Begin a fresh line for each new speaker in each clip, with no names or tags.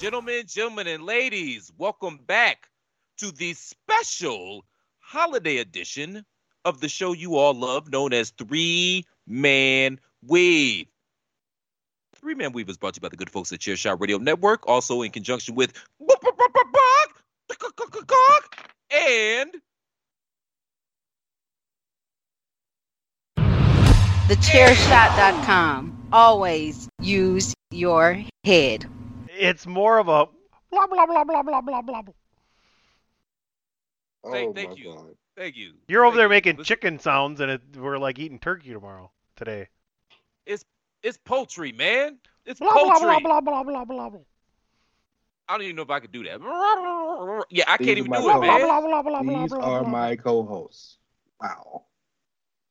Gentlemen, gentlemen and ladies, welcome back to the special holiday edition of the show you all love, known as Three Man Weave. Three Man Weave is brought to you by the good folks at Chairshot Radio Network, also in conjunction with and
thechairshot.com. Always use your head
it's more of a blah blah blah blah blah blah blah.
Oh thank, thank you. God. Thank you.
You're over
thank
there making chicken sounds, and it, we're like eating turkey tomorrow today.
It's it's poultry, man. It's
blah,
poultry.
Blah blah blah blah blah blah.
I don't even know if I could do that. Yeah, I can't even do it, man.
These are my co-hosts. Wow.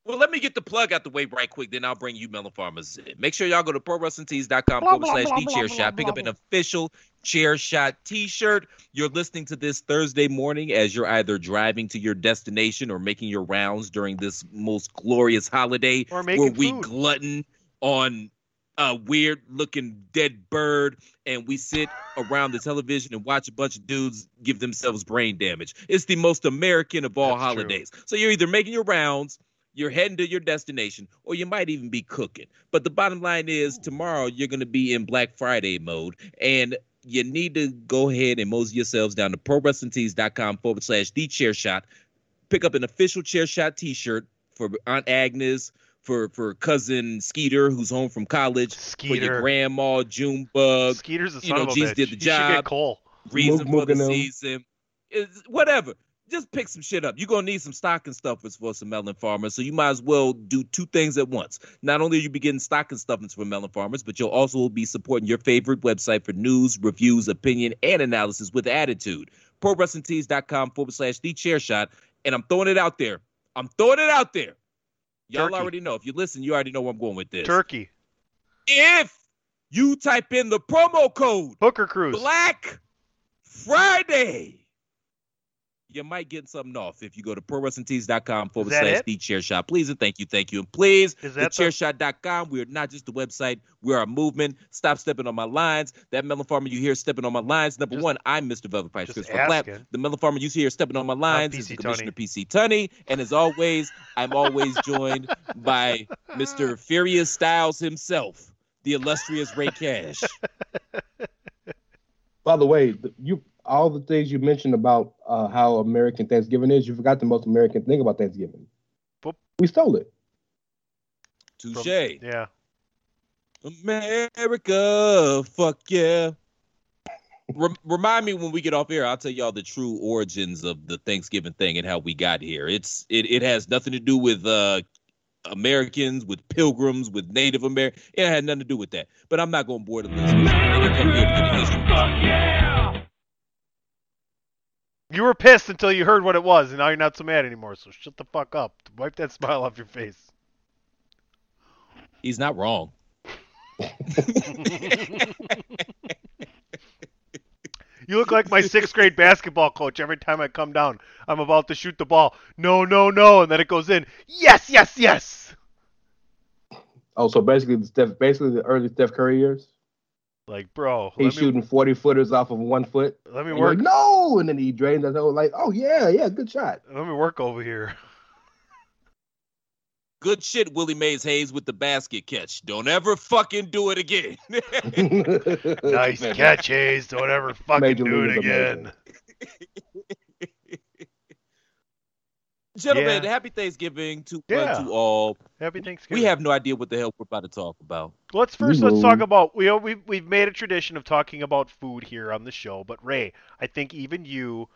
Well, let me get the plug out the way right quick, then I'll bring you Melon Farmers in. Make sure y'all go to ProWrestlingTees.com forward slash The Chair Shot. Pick up an official Chair Shot t shirt. You're listening to this Thursday morning as you're either driving to your destination or making your rounds during this most glorious holiday
where
we
food.
glutton on a weird looking dead bird and we sit around the television and watch a bunch of dudes give themselves brain damage. It's the most American of all
That's true.
holidays. So you're either making your rounds, you're heading to your destination, or you might even be cooking. But the bottom line is tomorrow you're going to be in Black Friday mode and you need to go ahead and mosey yourselves down to prowrestlingtees.com forward slash the chair shot. Pick up an official chair shot t shirt for Aunt Agnes, for for cousin Skeeter, who's home from college, for your
Skeeter.
grandma Junebug,
Skeeter's a
you
son
know,
of a
G's
bitch.
did the
He should get
job.
Cole.
reason for the
Mook- Mooking 'em.
season, It's- whatever. Just pick some shit up. You're gonna need some stocking stuffers for some melon farmers, so you might as well do two things at once. Not only are you be getting stocking stuffers for melon farmers, but you'll also be supporting your favorite website for news, reviews, opinion, and analysis with attitude. ProWrestlingTees.com forward slash the chair shot. And I'm throwing it out there. I'm throwing it out there. Y'all
Turkey.
already know. If you listen, you already know where I'm going with this.
Turkey.
If you type in the promo code
Hooker Cruise.
Black Friday. You might get something off if you go to prowrestlingtees.com forward slash
it?
the chair shot. Please and thank you, thank you. And please,
Is that the-
thechairshot.com. We are not just a website, we are a movement. Stop stepping on my lines. That melon farmer you hear stepping on my lines. Number
Just-
one, I'm Mr. Velvet Pipe,
just
Christopher Clapp.
asking.
The melon farmer you see here stepping on my lines is
PC
Commissioner PC Tunney. And as always, I'm always joined by Mr. Furious Styles himself, the illustrious Ray Cash.
By the way, you all the things you mentioned about uh, how American Thanksgiving is, you forgot the most American thing about Thanksgiving.
Whoop.
We stole it.
Touche.
Yeah.
America, fuck yeah. Rem- remind me when we get off air. I'll tell y'all the true origins of the Thanksgiving thing and how we got here. It's it, it has nothing to do with uh, Americans, with Pilgrims, with Native Americans. It had nothing to do with that. But I'm not going to bore the listeners. They can come here to get the history.
You were pissed until you heard what it was, and now you're not so mad anymore. So shut the fuck up. Wipe that smile off your face.
He's not wrong.
You look like my sixth grade basketball coach every time I come down. I'm about to shoot the ball. No, no, no, and then it goes in. Yes, yes, yes.
Oh, so basically, the Steph, basically the early Steph Curry years.
Like, bro,
He's
let me,
shooting forty footers off of one foot.
let me
And you're
work.
like, no, and then he drains that whole like, oh yeah, yeah, good shot.
Let me work over here.
Good shit, Willie Mays Hayes with the basket catch. Don't ever fucking do it again.
Nice catch, Hayes. Don't ever fucking
Major
do it again.
Amazing.
Gentlemen,
Yeah.
happy Thanksgiving to, uh,
Yeah.
to all.
Happy Thanksgiving.
We have no idea what the hell we're about to talk about.
Let's first
We
let's talk about we we we've made a tradition of talking about food here on the show, but Ray, I think even you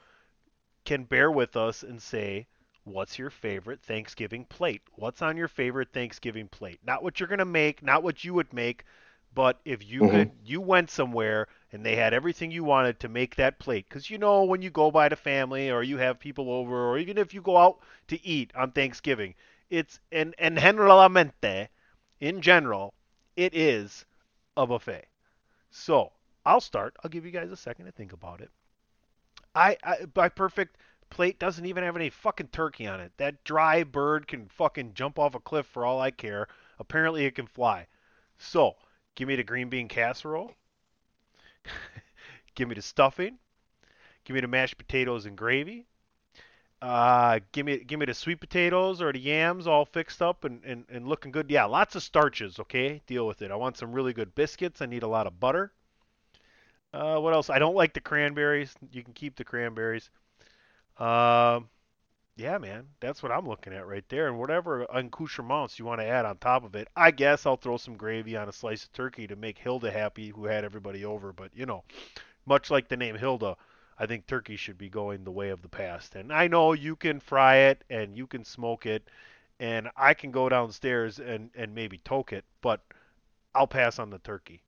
can bear with us and say what's your favorite Thanksgiving plate? What's on your favorite Thanksgiving plate? Not what you're going to make, not what you would make, but if you
Mhm.
could you went somewhere and they had everything you wanted to make that plate cuz you know when you go by the family or you have people over or even if you go out to eat on Thanksgiving, it's and and generalmente in general it is a buffet. So I'll start. I'll give you guys a second to think about it. I, I my perfect plate doesn't even have any fucking turkey on it. That dry bird can fucking jump off a cliff for all I care. Apparently it can fly. So give me the green bean casserole. give me the stuffing. Give me the mashed potatoes and gravy. Uh, give me give me the sweet potatoes or the yams all fixed up and, and, and looking good. Yeah, lots of starches, okay? Deal with it. I want some really good biscuits. I need a lot of butter. Uh, what else? I don't like the cranberries. You can keep the cranberries. Um, yeah, man, that's what I'm looking at right there. And whatever accoutrements you want to add on top of it, I guess I'll throw some gravy on a slice of turkey to make Hilda happy, who had everybody over. But you know, much like the name Hilda, I think turkey should be going the way of the past. And I know you can fry it and you can smoke it, and I can go downstairs and and maybe toke it, but I'll pass on the turkey.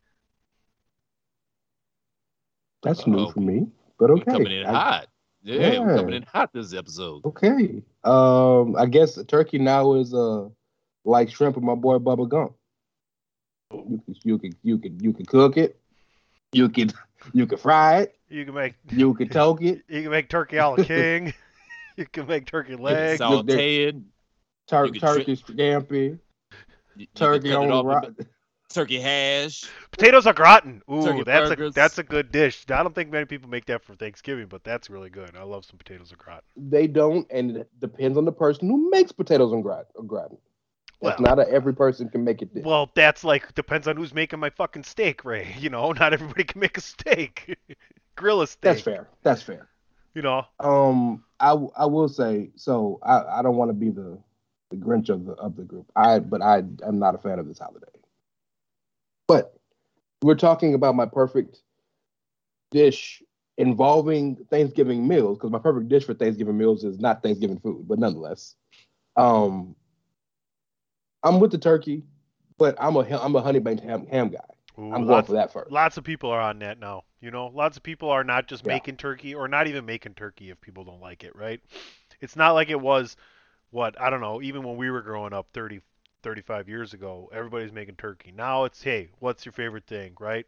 That's new
Uh-oh.
for me, but
We
okay.
coming in
I-
hot. Yeah, we're coming in hot this episode.
Okay. Um, I guess turkey now is uh like shrimp with my boy Bubba Gump. You can you can you can you can cook it. You can you can fry it.
You can make
You can toke it.
you can make turkey a la king. you can make turkey leg.
Look, there-
Sauteed.
Tur-
You can tri-
turkey scampi.
You- you
Turkey
cut it
on
off
rock.
in- turkey hash.
Potatoes au gratin. Ooh,
Turkey
that's a that's a good dish. I don't think many people make that for Thanksgiving, but that's really good. I love some potatoes au gratin.
They don't, and it depends on the person who makes potatoes and gratin. Or gratin. That's
Well-
not a, every person can make it. Dish.
Well, that's like depends on who's making my fucking steak, Ray. You know, not everybody can make a steak. Grill a steak.
That's fair. That's fair.
You know,
Um, I I will say so. I, I don't want to be the the Grinch of the of the group. I but I am not a fan of this holiday. But we're talking about my perfect dish involving Thanksgiving meals because my perfect dish for Thanksgiving meals is not Thanksgiving food, but nonetheless, um, I'm with the turkey, but I'm a I'm a honey baked ham, ham guy.
Ooh,
I'm going for that first.
lots of people are on that now. You know, lots of people are not just
Yeah.
making turkey or not even making turkey if people don't like it, right? It's not like it was what, I don't know, even when we were growing up 30 35 years ago, everybody's making turkey. Now it's, hey, what's your favorite thing, right?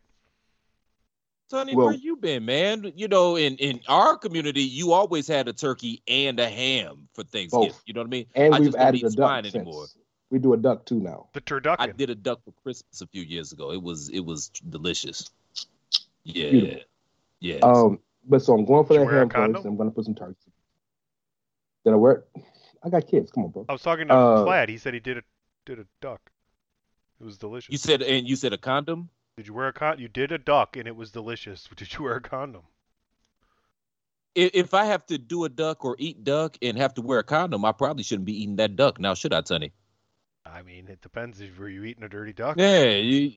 Sonny,
Well-
where you been, man? You know, in in our community, you always had a turkey and a ham for Thanksgiving.
Both.
You know what I mean?
And
I
we've
just don't
added
eat
a duck
swine
since.
anymore.
We do a duck too now.
The
turduck.
I
did a duck for Christmas a few years ago. It was it was delicious. Yeah,
Beautiful.
yeah.
Um, but so I'm going for
Did
that
you wear a
ham
condom?
first. I'm gonna put some turkey. Did I wear it? I got kids. Come on, bro.
I was talking to
Uh,
Plaid. He said he did a did a duck. It was delicious.
you said and you said a condom.
Did you wear a con? You did a duck and it was delicious. Did you wear a condom?
If I have to do a duck or eat duck and have to wear a condom, I probably shouldn't be eating that duck. Now, should I, Sonny?
I mean, it depends. If were you eating a dirty duck?
Yeah, you,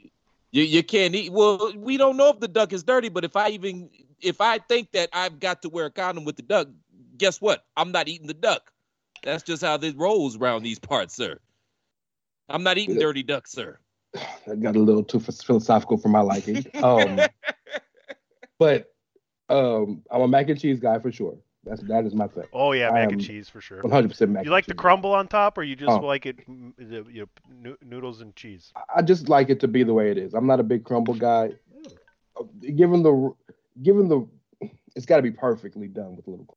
you you can't eat. Well, we don't know if the duck is dirty, but if I even if I think that I've got to wear a condom with the duck, guess what? I'm not eating the duck. That's just how this rolls around these parts, sir. I'm not eating dirty duck, sir.
I got a little too philosophical for my liking. Um, but um, I'm a mac and cheese guy for sure. That's that is my thing.
Oh yeah,
I
mac and cheese for sure.
100 percent mac.
You
and
like the
cheese.
crumble on top, or you just
Oh.
like it, mm, the, you know, noodles and cheese?
I just like it to be the way it is. I'm not a big crumble guy. Uh, Given the given the, it's got to be perfectly done with a little.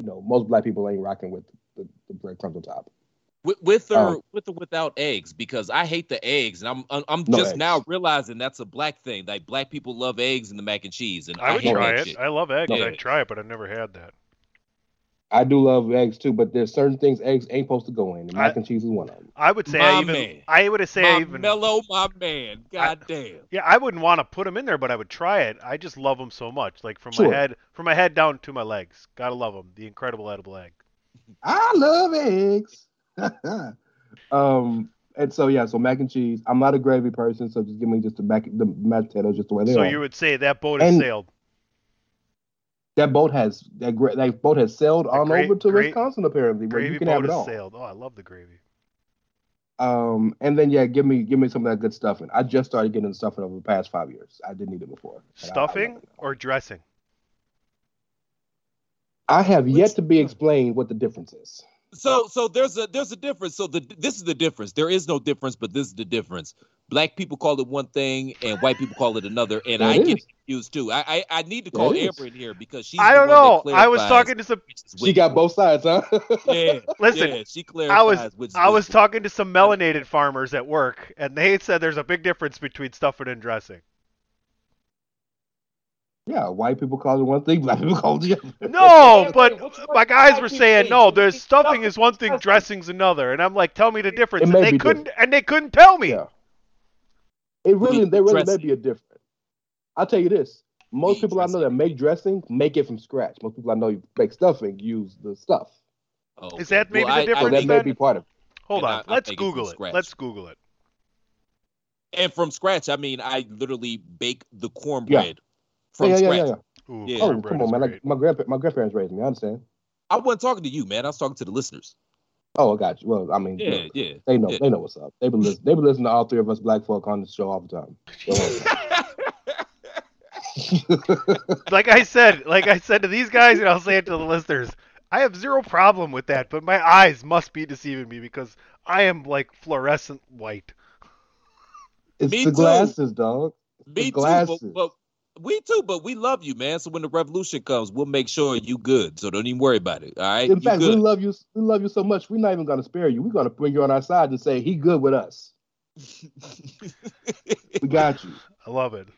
You know, most black people ain't rocking with the, the breadcrumbs on top.
With, with or
Oh.
with or without eggs, because I hate the eggs, and I'm I'm, I'm
No
just
eggs.
now realizing that's a black thing. Like black people love eggs in the mac and cheese, and I,
I would
hate
try it.
shit.
I love eggs.
No.
I'd try it, but I've never had that.
I do love eggs too, but there's certain things eggs ain't supposed to go in. And
I-
mac and cheese is one of them.
I would say
My
I even.
man.
I would say
my
even.
mellow, my man. God damn.
Yeah, I wouldn't want to put them in there, but I would try it. I just love them so much, like from
Sure.
my head, from my head down to my legs. Gotta love them. The incredible edible egg.
I love eggs. um, and so yeah, so mac and cheese. I'm not a gravy person, so just give me just the mac, the mashed potatoes, just the way they
So
are.
So you would say that boat has
And-
sailed.
That boat has that gra- that boat has sailed on
gra-
over to
gra-
Wisconsin apparently, where you can
boat
have it
has
all.
sailed. Oh, I love the gravy.
Um, and then yeah, give me give me some of that good stuffing. I just started getting the stuffing over the past five years. I didn't eat it before. but I- I
Stuffing
it
or dressing?
I have
Which-
yet to be explained what the difference is.
So so there's a there's a difference. So the this is the difference. There is no difference, but this is the difference. Black people call it one thing and white people call it another, and
Yeah,
I
it
get confused too. I I, I need to call
it is.
Amber in here because she.
I don't know. I was talking to some.
She got both sides, huh?
Yeah,
Listen,
yeah, she
I was
which
I was talking to some melanated farmers at work, and they said there's a big difference between stuffing and dressing.
Yeah, white people call it one thing, black people call it the other.
No, but my guys were saying no. There's stuffing is one thing, dressing's another, and I'm like, tell me the difference. And they couldn't, and they couldn't tell me.
Yeah. It really, there really may be a difference. I'll tell you this: most
Meat
people I know that make dressing make it from scratch. Most people I know you make stuffing use the stuff.
Oh,
Is that maybe the
I- I
So
difference
that may be part of it.
Hold
And
on,
I- I
let's
make
Google it.
scratch.
Let's Google it.
And from scratch, I mean I literally bake the cornbread from
yeah, yeah,
scratch.
yeah, yeah.
Ooh,
Yeah.
Oh, come on, man! Like my grandpa, my grandparents raised me. I understand.
I wasn't talking to you, man. I was talking to the listeners.
Oh, I got you. Well, I mean,
Yeah,
look,
yeah.
they know,
yeah.
they know what's up. They been listen, they been listening to all three of us black folk on the show all the time.
like I said, like I said to these guys, and I'll say it to the listeners. I have zero problem with that, but my eyes must be deceiving me because I am like fluorescent white.
it's
Me
the
too.
glasses, dog.
Me
The
too, but,
glasses.
but we too, but we love you, man. So when the revolution comes, we'll make sure you good. So don't even worry about it. All right,
In
you
fact, we love you. We love you so much. We're not even gonna spare you. We're gonna bring you on our side and say he good with us. We got you.
I love it.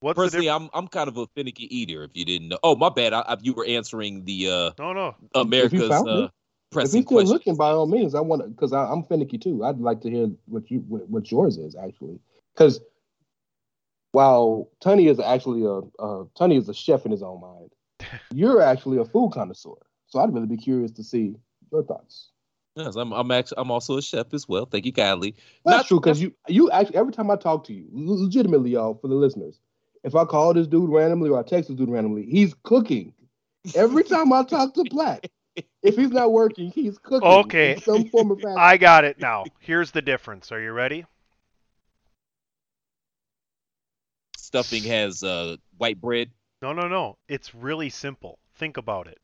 What's
Personally, I'm I'm kind of a finicky eater. If you didn't know, oh my bad. I, I, you were answering the uh,
No, no.
America's
found it,
uh,
If
pressing
he's still
question.
looking, by all means, I want to because I'm finicky too. I'd like to hear what you what, what yours is actually. Because while Tunney is actually a uh, Tunney is a chef in his own mind, you're actually a food connoisseur. So I'd really be curious to see your thoughts.
Yes, I'm I'm actually I'm also a chef as well. Thank you kindly.
That's
Not-
true because you you actually every time I talk to you, legitimately, y'all, for the listeners, if I call this dude randomly or I text this dude randomly, he's cooking. Every time I talk to Black, if he's not working, he's cooking.
Okay.
in some form of fashion.
I got it now. Here's the difference. Are you ready?
Stuffing has uh, white bread.
No, no, no. It's really simple. Think about it.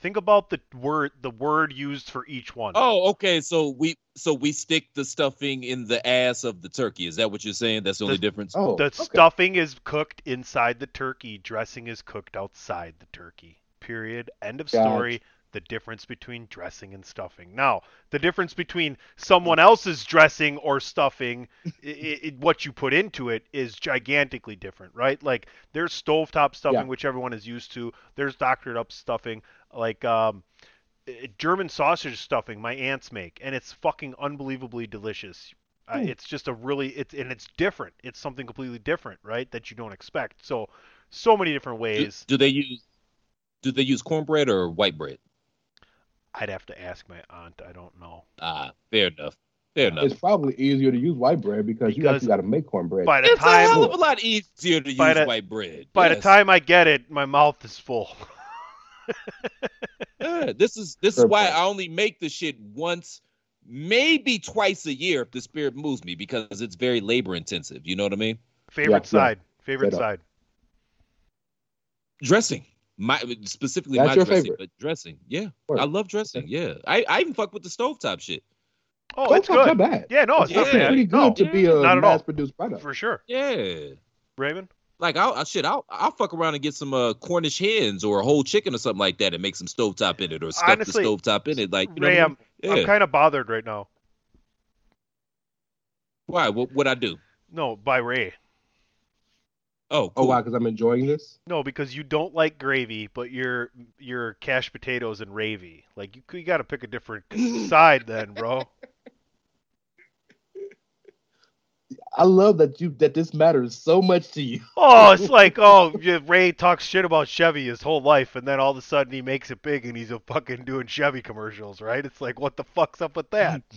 Think about the word the word used for each one.
Oh, okay. So we so we stick the stuffing in the ass of the turkey. Is that what you're saying? That's the only difference.
Oh,
the
okay.
stuffing is cooked inside the turkey. Dressing is cooked outside the turkey. Period. End of
Gotcha.
story. The difference between dressing and stuffing. Now, the difference between someone else's dressing or stuffing, i i what you put into it, is gigantically different, right? Like there's stovetop stuffing,
Yeah.
which everyone is used to. There's doctored up stuffing, like um, German sausage stuffing my aunts make, and it's fucking unbelievably delicious. Uh, it's just a really it's and it's different. It's something completely different, right? That you don't expect. So, so many different
Do,
ways.
do they use do they use cornbread or white bread?
I'd have to ask my aunt. I don't know.
Ah, fair enough. Fair enough.
It's probably easier to use white bread because, you actually got to make cornbread.
By the
It's a hell of a lot easier to use
the-
white bread.
by the time I get it, my mouth is full.
Yeah, this is this is why. I only make the shit once, maybe twice a year if the spirit moves me because it's very labor intensive. You know what I mean?
Favorite
Yeah, yeah.
side. Favorite
Straight up.
side.
Dressing. My specifically
That's
my
your
dressing,
favorite?
but dressing. Yeah,
Word.
I love dressing. Yeah, I, I even fuck with the stovetop shit.
Oh,
Don't
it's good.
that bad.
Yeah, no, it's
Yeah.
not bad.
pretty good
No,
to be a
Not at all.
mass-produced product.
for sure.
Yeah,
Raven.
like I'll, I shit, I'll I'll fuck around and get some uh, Cornish hens or a whole chicken or something like that and make some stovetop in it or stuff
Honestly,
the stovetop in it. Like you know
Ray,
what I
I'm,
mean?
I'm kind of bothered right now.
Why? What what I do?
No, by Ray.
Oh,
Oh,
cool.
wow, because I'm enjoying this.
No, because you don't like gravy, but you're you're cash potatoes and ravy. Like you, you got to pick a different side then, bro.
I love that you that this matters so much to you.
Oh, it's like oh, Ray talks shit about Chevy his whole life, and then all of a sudden he makes it big, and he's a fucking doing Chevy commercials, right? It's like what the fuck's up with that?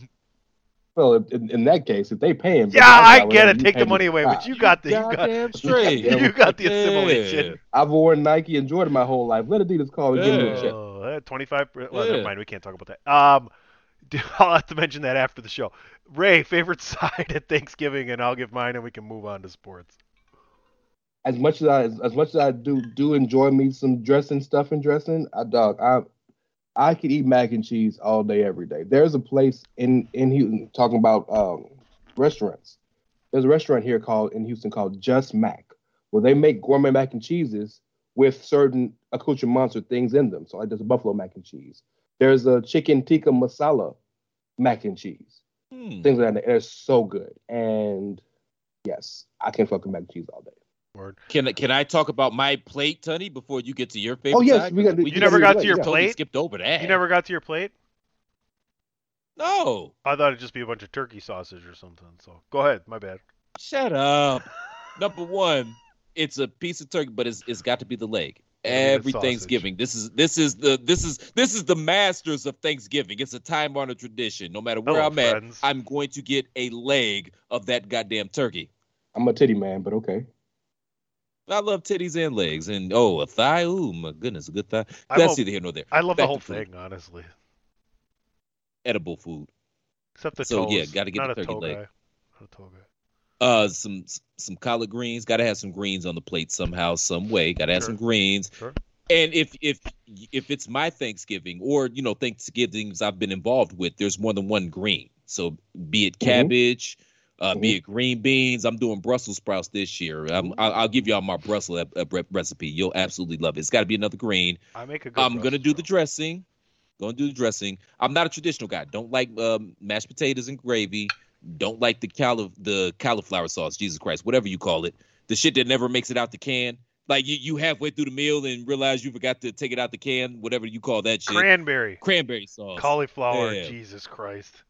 Well, in, in that case, if they pay him,
yeah, I get it. Take the money away, but you got the you got,
straight.
you got the
Yeah.
assimilation.
I've worn Nike and Jordan my whole life. Let Adidas call and give me a check.
Oh, uh, 25. Well,
Yeah.
never mind. We can't talk about that. Um, I'll have to mention that after the show. Ray, favorite side at Thanksgiving, and I'll give mine, and we can move on to sports.
As much as I as much as I do do enjoy me some dressing stuff and dressing, I dog I I could eat mac and cheese all day every day. There's a place in in Houston talking about um, restaurants. There's a restaurant here called in Houston called Just Mac, where they make gourmet mac and cheeses with certain accoutrements or things in them. So like there's a buffalo mac and cheese. There's a chicken tikka masala mac and cheese.
Hmm.
Things like that. They're so good. And yes, I can fuck with mac and cheese all day.
Word.
Can I- can I talk about my plate, Tony, before you get to your favorite?
Oh, yes,
side?
we got-
We
you
You never
gotta
got to your
that, yeah.
totally
plate.
skipped over that.
You never got to your plate.
No,
I thought it'd just be a bunch of turkey sausage or something. So go ahead. My bad.
shut up. Number one, it's a piece of turkey, but it's it's got to be the leg.
Gotta be the
Every
sausage.
Thanksgiving, this is this is the this is this is the masters of Thanksgiving. It's a time honored tradition. No matter where
Hello,
I'm at. I'm going to get a leg of that goddamn turkey.
I'm a titty man, but okay.
I love titties and legs, and oh, a thigh. Ooh, my goodness, a good thigh.
I'm
That's neither here nor there.
I love the whole
to
thing, honestly,
Edible food.
except the
So,
toes.
yeah, gotta get
Not
the
a
turkey leg.
guy. Not a toe guy.
Uh, some some collard greens. Got to have some greens on the plate somehow, some way. Got to have
Sure.
some greens.
Sure.
And if if if it's my Thanksgiving or you know Thanksgivings I've been involved with, there's more than one green. So be it
Mhm.
cabbage, uh, be
Mhm.
it green beans. I'm doing Brussels sprouts this year. I'm, I'll, I'll give y'all my Brussels uh, re- recipe. You'll absolutely love it. It's got to be another green.
I make a good.
I'm gonna do the dressing. Gonna do the dressing. I'm not a traditional guy. Don't like um, mashed potatoes and gravy. Don't like the calif- the cauliflower sauce. Jesus Christ, whatever you call it, the shit that never makes it out the can. Like you, you halfway through the meal and realize you forgot to take it out the can. Whatever you call that shit.
Cranberry,
Cranberry sauce.
cauliflower.
Yeah.
Jesus Christ.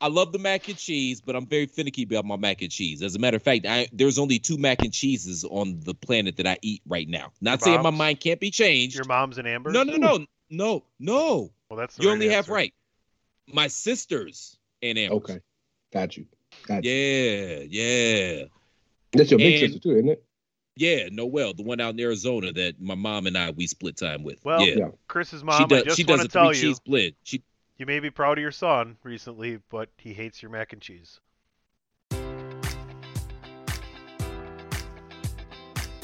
I love the mac and cheese, but I'm very finicky about my mac and cheese. As a matter of fact, I, there's only two mac and cheeses on the planet that I eat right now. Not
Your
saying my mind can't be changed.
Your mom's an Amber.
No, no, no, no, no.
Well, that's the
You
right
only have
answer.
right. My sisters and Amber.
Okay, got you. Got you.
Yeah, yeah,
That's your big
And-
sister too, isn't it?
yeah. Noel, the one out in Arizona that my mom and I we split time with.
Well,
yeah,
Yeah.
Chris's
she
mom. I
does.
just
She does
to
a three
you,
cheese blend. She
you may be proud of your son recently, but he hates your mac and cheese.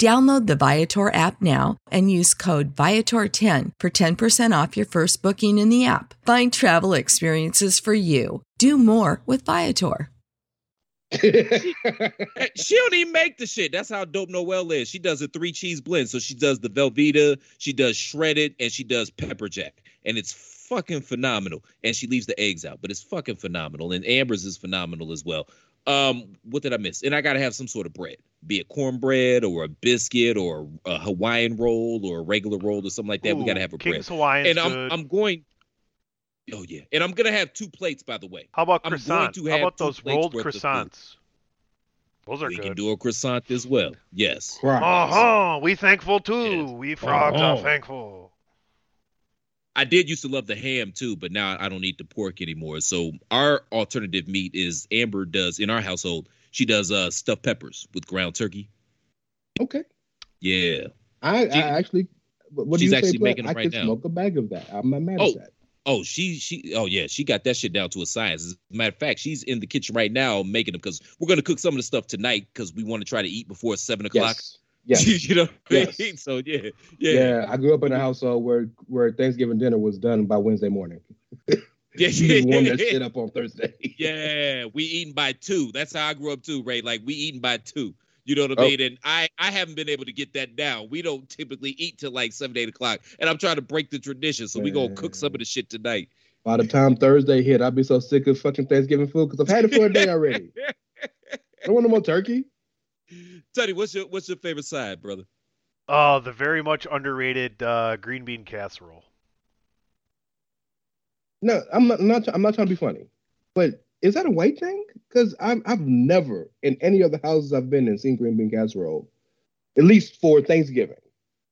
Download the Viator app now and use code Viator10 for 10% off your first booking in the app. Find travel experiences for you. Do more with Viator.
Hey, she don't even make the shit. That's how dope Noel is. She does a three cheese blend. So she does the Velveeta, she does shredded, and she does pepper jack. And it's fucking phenomenal. And she leaves the eggs out, but it's fucking phenomenal. And Amber's is phenomenal as well. Um, what did I miss? And I gotta have some sort of bread, be it cornbread or a biscuit or a Hawaiian roll or a regular roll or something like that. we gotta have a bread.
King's Hawaiian's
And I'm
good.
I'm going. Oh yeah, and I'm gonna have two plates by the way.
How about
I'm going
croissant?
to
How about those rolled
worth of food.
croissants? Those are
we can do a croissant as well. Yes.
Right.
Uh-huh. We thankful too.
Yes.
We frogs
Uh-huh.
are thankful.
I did used to love the ham too, but now I don't eat the pork anymore. So our alternative meat is Amber does in our household. She does uh stuffed peppers with ground turkey.
Okay.
Yeah.
I, I
She-
actually. What do you say,
making
I
right
could
now.
smoke a bag of that. I'm not mad
Oh.
at that.
Oh, she she oh yeah, she got that shit down to a science. As a matter of fact, she's in the kitchen right now making them because we're gonna cook some of the stuff tonight because we want to try to eat before seven o'clock.
Yes. Yes.
you know. what I
Yes.
mean? So yeah, yeah,
yeah. I grew up in a household uh, where where Thanksgiving dinner was done by Wednesday morning.
yeah,
You just warm that shit up on Thursday.
Yeah, we eating by two. That's how I grew up too, Ray. Like we eating by two. You know what I
Oh.
mean? And I I haven't been able to get that down. We don't typically eat till like seven, eight o'clock. And I'm trying to break the tradition. So we gonna cook some of the shit tonight.
By the time Thursday hit, I'd be so sick of fucking Thanksgiving food because I've had it for a day already. I don't want no more turkey.
Teddy, what's your what's your favorite side, brother?
Oh, the very much underrated uh, green bean casserole.
No, I'm not. I'm not, I'm not trying to be funny, but is that a white thing? Because I've I've never in any of the houses I've been in seen green bean casserole, at least for Thanksgiving.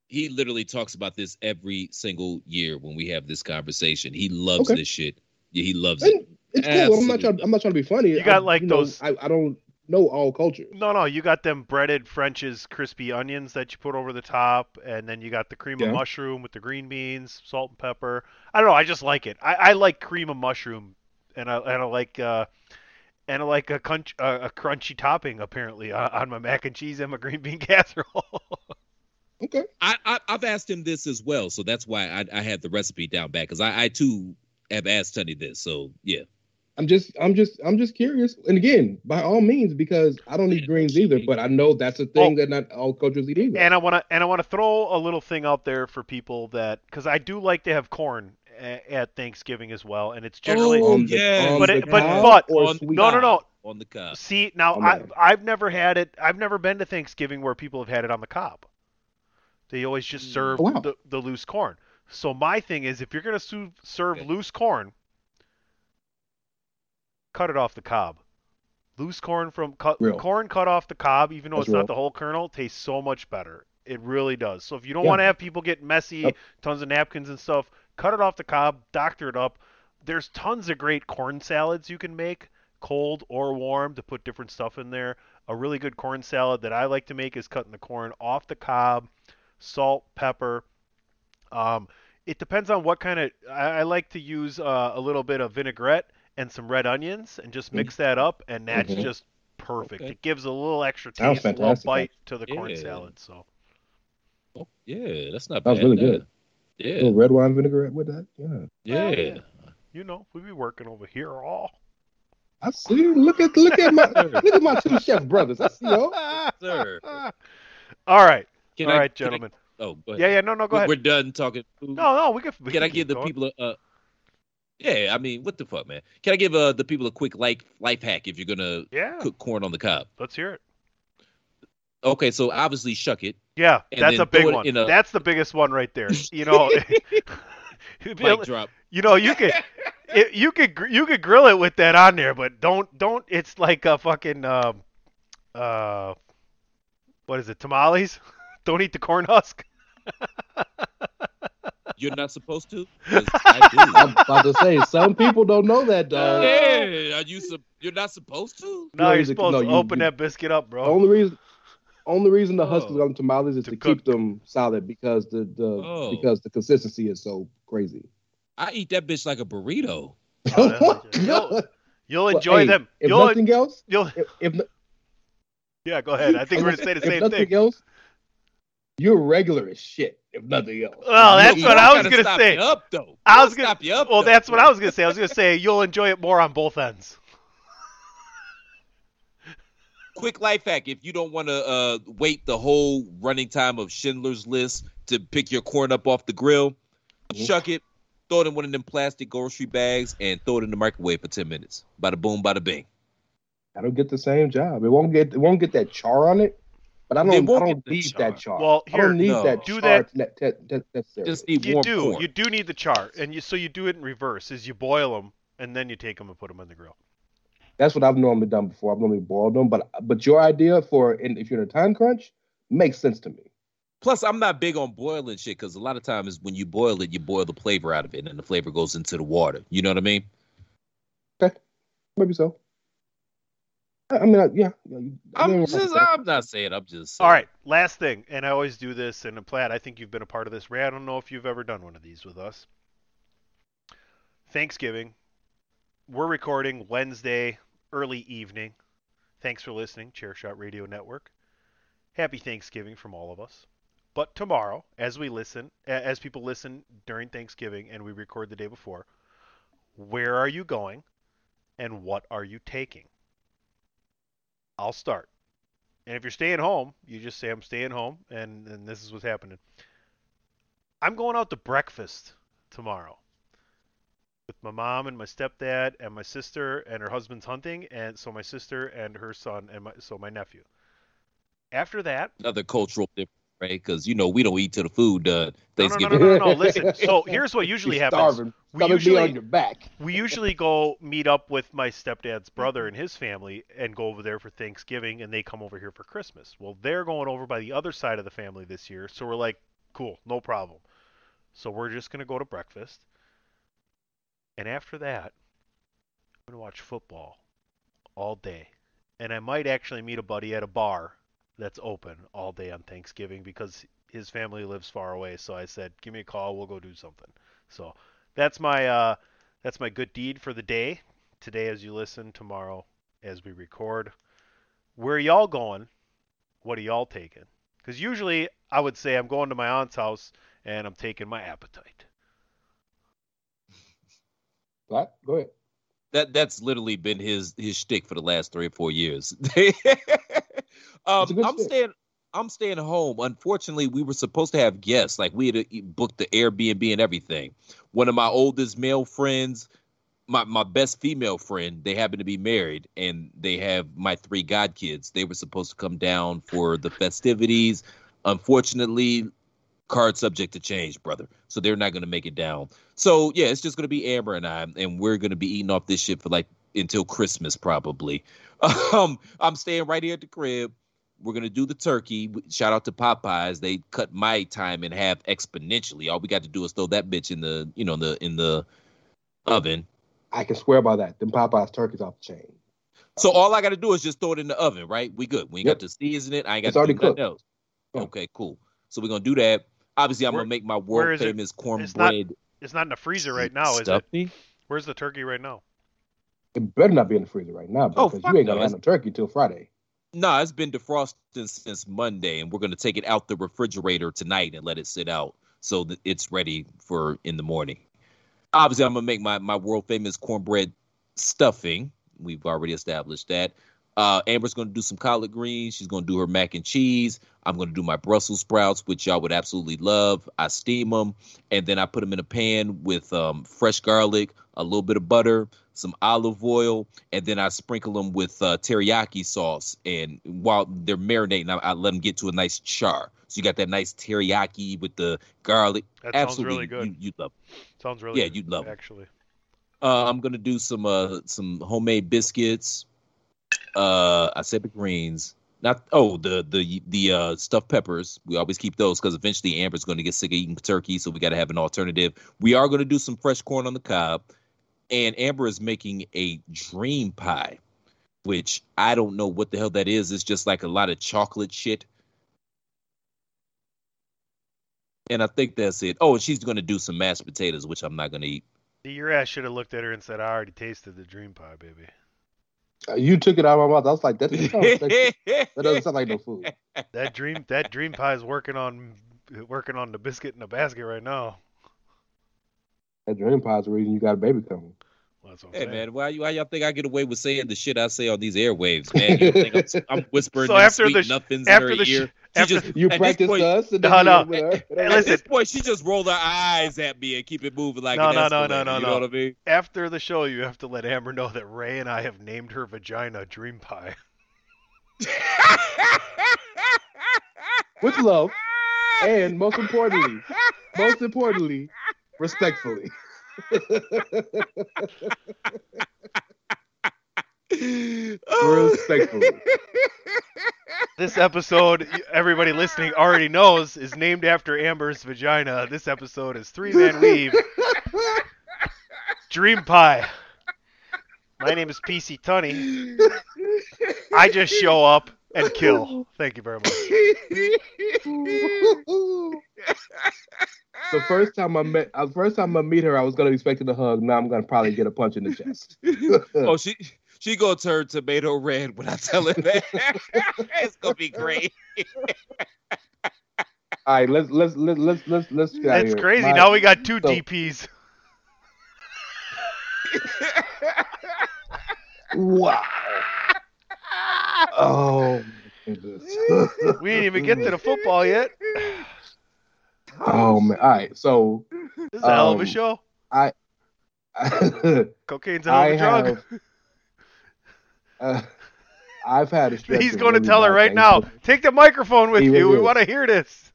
He literally talks about this every single year when we have this conversation. He loves
Okay.
this shit. Yeah, he loves it.
And it's cool. I'm not trying. I'm not trying to be funny.
You got,
I-
like,
know,
those-
I, I don't know all cultures.
No, no, you got them breaded French's crispy onions that you put over the top, and then you got the cream
Yeah.
of mushroom with the green beans, salt and pepper. I don't know. I just like it. I, I like cream of mushroom and I and I like uh, and I like a crunch uh, a crunchy topping apparently on, on my mac and cheese and my green bean casserole.
Okay.
I, I I've asked him this as well, so that's why I, I had the recipe down back because I, I too have asked Tony this. So yeah,
I'm just, I'm just, I'm just curious. And again, by all means, because I don't eat greens either, but I know that's a thing
Oh.
that not all coaches eat either.
and I want to and I want to throw a little thing out there for people that because I do like to have corn a, at Thanksgiving as well, and it's generally
Oh,
On the-
yeah.
on
But
the
it- but-
cob
but-
or
on-
no, no, no.
on the cup.
See now,
Oh,
I,
man.
I've never had it. I've never been to Thanksgiving where people have had it on the cob. They always just mm. serve
Oh, wow.
the, the loose corn. So my thing is, if you're gonna su- serve
Okay.
loose corn, cut it off the cob. Loose corn from cut, corn cut off the cob, even though
That's
it's
real.
not the whole kernel, tastes so much better. It really does. So if you don't
Yeah.
want to have people get messy,
Yep.
tons of napkins and stuff, cut it off the cob, doctor it up. There's tons of great corn salads you can make, cold or warm, to put different stuff in there. A really good corn salad that I like to make is cutting the corn off the cob, salt, pepper. Um, it depends on what kind of. I, I like to use uh, a little bit of vinaigrette and some red onions and just mix that up, and that's
Mhm.
just perfect.
Okay.
It gives a little extra
Sounds
taste, a little bite to the corn salad. So
Oh, yeah, that's not
That was
bad.
really good.
Yeah,
little red wine vinaigrette with that. Yeah.
yeah.
yeah. you know, we be working over here all.
I see. Look at look at my look at my two chef brothers. I see y'all.
sir.
All right,
Can
all
I-
right,
can I-
gentlemen.
oh, go.
Yeah, yeah, no, no, go
We-
ahead.
We're done talking food.
No, no, we can. We
Can I
keep
give the
going.
people a? Uh, yeah, I mean, what the fuck, man? Can I give uh, the people a quick life life hack if you're gonna
Yeah,
cook corn on the cob?
let's hear it.
Okay, so obviously shuck it.
Yeah, that's a big one.
a-
That's the biggest one right there. You know,
Mic drop.
you know, you could, it, you could, gr- you could grill it with that on there, but don't, don't. It's like a fucking, um, uh, what is it? Tamales? don't eat the corn husk.
You're not supposed to. I
I'm about to say some people don't know that, dog.
yeah, are you? sup- You're not supposed to.
No,
No,
you're
you-
supposed
no,
to
you-
open
you-
that biscuit up, bro.
Only reason, only reason the husk is
Oh.
on tamales is
To
to, keep them solid because the the
Oh.
because the consistency is so crazy.
I eat that bitch like a burrito.
Oh, that's-
my God.
You'll
Well,
enjoy
hey,
them.
If
You'll,
nothing else,
you'll.
if, if
Yeah, go ahead. I think we're gonna say the
if
same
nothing
thing.
else, you're regular as shit. If nothing else.
Well, that's
You
what I was gonna
stop
say.
You up though.
I was gonna-
stop you up.
Well,
though.
that's what I was gonna say. I was gonna say you'll enjoy it more on both ends.
Quick life hack: If you don't want to uh, wait the whole running time of Schindler's List to pick your corn up off the grill, shuck it, throw it in one of them plastic grocery bags, and throw it in the microwave for ten minutes. Bada boom, bada bing.
I don't get the same job. It won't get it won't get that char on it. But I don't I
won't
don't
get the
need
char.
that chart.
Well,
I
here,
don't need
no.
that
Do
char
that-
ne- te- te- necessarily.
Just eat
You
warm
do.
corn.
You do need the chart, and you so you do it in reverse: is you boil them and then you take them and put them in the grill.
That's what I've normally done before. I've normally boiled them, but but your idea for in, if you're in a time crunch makes sense to me.
Plus, I'm not big on boiling shit because a lot of times when you boil it, you boil the flavor out of it, and the flavor goes into the water. You know what I mean?
Okay, maybe so. I, I mean, I, yeah. yeah, you- I
I'm just, I'm not saying. I'm just.
All right, last thing, and I always do this, and Platt, I think you've been a part of this. Ray, I don't know if you've ever done one of these with us. Thanksgiving. We're recording Wednesday, early evening. Thanks for listening, Chairshot Radio Network. Happy Thanksgiving from all of us. But tomorrow, as we listen, as people listen during Thanksgiving and we record the day before, where are you going and what are you taking? I'll start. And if you're staying home, you just say I'm staying home, and, and this is what's happening. I'm going out to breakfast tomorrow with my mom and my stepdad and my sister and her husband's hunting, and so my sister and her son and my so my nephew. After that,
another cultural difference, right? Because you know we don't eat to the food uh,
no, no, no,
Thanksgiving.
no, no, no, no. Listen. So here's what usually
You're
happens.
Starving.
We
be
usually-
on your back.
we usually go meet up with my stepdad's brother and his family and go over there for Thanksgiving and they come over here for Christmas. Well, they're going over by the other side of the family this year, so we're like, cool, no problem. So we're just going to go to breakfast. And after that, I'm going to watch football all day. And I might actually meet a buddy at a bar that's open all day on Thanksgiving because his family lives far away. So I said, give me a call, we'll go do something. So that's my uh, that's my good deed for the day. today as you listen, tomorrow as we record. Where y'all going? What are y'all taking? Because usually I would say I'm going to my aunt's house and I'm taking my appetite.
What? Go ahead.
That that's literally been his his shtick for the last three or four years. um,
It's a good
I'm
shtick.
staying. I'm staying home. Unfortunately, we were supposed to have guests. Like we had uh, booked the Airbnb and everything. One of my oldest male friends, my my best female friend, they happen to be married, and they have my three godkids. They were supposed to come down for the festivities. Unfortunately, card subject to change, brother. So they're not going to make it down. So yeah, it's just going to be Amber and I, and we're going to be eating off this shit for like until Christmas probably. Um, I'm staying right here at the crib. We're gonna do the turkey. Shout out to Popeyes. They cut my time in half exponentially. All we got to do is throw that bitch in the, you know, in the in the oven.
I can swear by that. Them Popeyes turkeys off the chain.
So all I got to do is just throw it in the oven, right? We good. We ain't
Yep.
got to season it. I ain't got
It's
to
already
do nothing
cooked.
else.
Yeah.
Okay, cool. So we're gonna do that. Obviously, I'm
Where-
gonna make my
where
world
is it?
famous
It's not-
cornbread.
It's not in the freezer right now, is it? Where's the turkey right now?
It better not be in the freezer right now
Oh,
because
fuck
you ain't gonna have no turkey till Friday.
No, it's been defrosting since Monday, and we're gonna take it out the refrigerator tonight and let it sit out so that it's ready for in the morning. Obviously, I'm gonna make my my world famous cornbread stuffing. We've already established that. Uh, Amber's gonna do some collard greens. She's gonna do her mac and cheese. I'm gonna do my Brussels sprouts, which y'all would absolutely love. I steam them, and then I put them in a pan with um, fresh garlic, a little bit of butter, some olive oil, and then I sprinkle them with uh, teriyaki sauce. And while they're marinating, I, I let them get to a nice char. So you got that nice teriyaki with the garlic.
That sounds
absolutely,
really good.
You, you'd love. It.
Sounds really
Yeah,
good,
you'd love it.
actually.
Uh, I'm gonna do some uh some homemade biscuits. Uh, I said the greens. Not oh the the the uh stuffed peppers. We always keep those because eventually Amber's going to get sick of eating turkey, so we got to have an alternative. We are going to do some fresh corn on the cob, and Amber is making a dream pie, which I don't know what the hell that is. It's just like a lot of chocolate shit. And I think that's it. Oh, and she's going to do some mashed potatoes, which I'm not going to eat.
Your ass should have looked at her and said, "I already tasted the dream pie, baby."
Uh, You took it out of my mouth. I was like, that doesn't sound sexy. That doesn't sound like no food.
That dream, that dream pie is working on, working on the biscuit in the basket right now.
That dream pie is the reason you got a baby coming.
Well, that's what I'm
Hey
saying.
man, why you why y'all think I get away with saying the shit I say on these airwaves, man? You think I'm, I'm whispering
So after
sweet
the sh-
nothings
after
in her
the sh-
ear. She
after-
just
You
practice this
practiced
point-
us. And
No, no.
you with her.
Hey,
At this point, she just rolled her eyes at me and keep it moving like
No,
an
no, no, no,
escalator,
no,
You
no.
know what I mean?
After the show, you have to let Amber know that Ray and I have named her vagina Dream Pie.
With love. And most importantly, most importantly, respectfully. Respectfully.
This episode, everybody listening already knows, is named after Amber's vagina. This episode is Three Man Weave Dream Pie. My name is PC Tunney. I just show up and kill. Thank you very much.
the first time I met, uh, the first time I meet her, I was gonna be expecting a hug. Now I'm gonna probably get a punch in the chest.
oh, she she gonna turn tomato red when I tell her that. it's gonna be great.
All right, let's let's let's let's let's let's get out of
It's
here.
crazy.
My-
Now we got two
so-
DPs.
Wow. Oh.
We didn't even get to the football yet.
oh man. All right. So
This is a hell of a
Um,
show.
I
Cocaine's a hell of a drug.
have. Uh, I've had a stretch
He's going to tell her right now. Take the microphone with
He
you.
really
We want to hear this.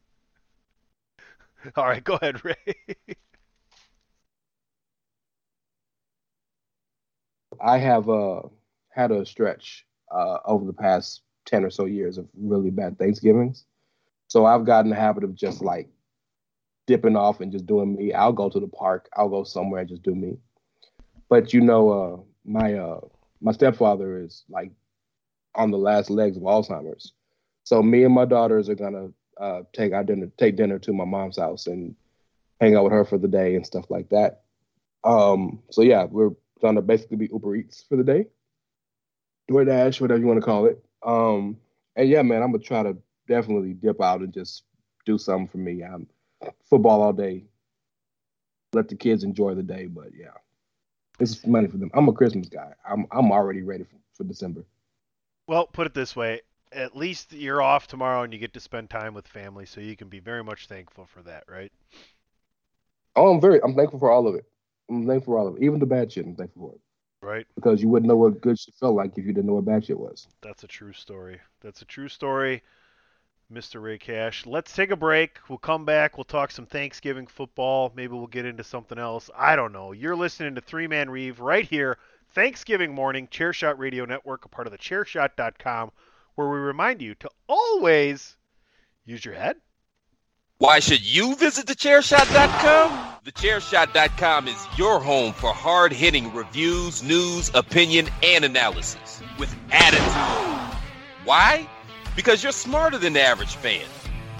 All right, go ahead, Ray.
I have uh, had a stretch uh, over the past 10 or so years of really bad Thanksgivings. So I've gotten the habit of just like dipping off and just doing me. I'll go to the park, I'll go somewhere and just do me. But you know, uh, my uh, my stepfather is like on the last legs of Alzheimer's. So me and my daughters are gonna uh, take our dinner, take dinner to my mom's house and hang out with her for the day and stuff like that. Um, so yeah, we're to basically be Uber Eats for the day, DoorDash, whatever you want to call it. Um, and yeah, man, I'm gonna try to definitely dip out and just do something for me. I'm football all day. Let the kids enjoy the day, but yeah, it's money for them. I'm a Christmas guy. I'm I'm already ready for, for December.
Well, put it this way: at least you're off tomorrow and you get to spend time with family, so you can be very much thankful for that, right?
Oh, I'm very I'm thankful for all of it. I'm thankful for all of it, even the bad shit. I'm thankful for it
Right.
because you wouldn't know what good shit felt like if you didn't know what bad shit was.
That's a true story. That's a true story, Mr. Ray Cash. Let's take a break. We'll come back. We'll talk some Thanksgiving football. Maybe we'll get into something else. I don't know. You're listening to Three Man Weave right here, Thanksgiving morning, Chairshot Radio Network, a part of the Chairshot.com, where we remind you to always use your head.
Why should you visit thechairshot.com? Thechairshot.com is your home for hard hitting reviews, news, opinion, and analysis with attitude. Why? Because you're smarter than the average fan.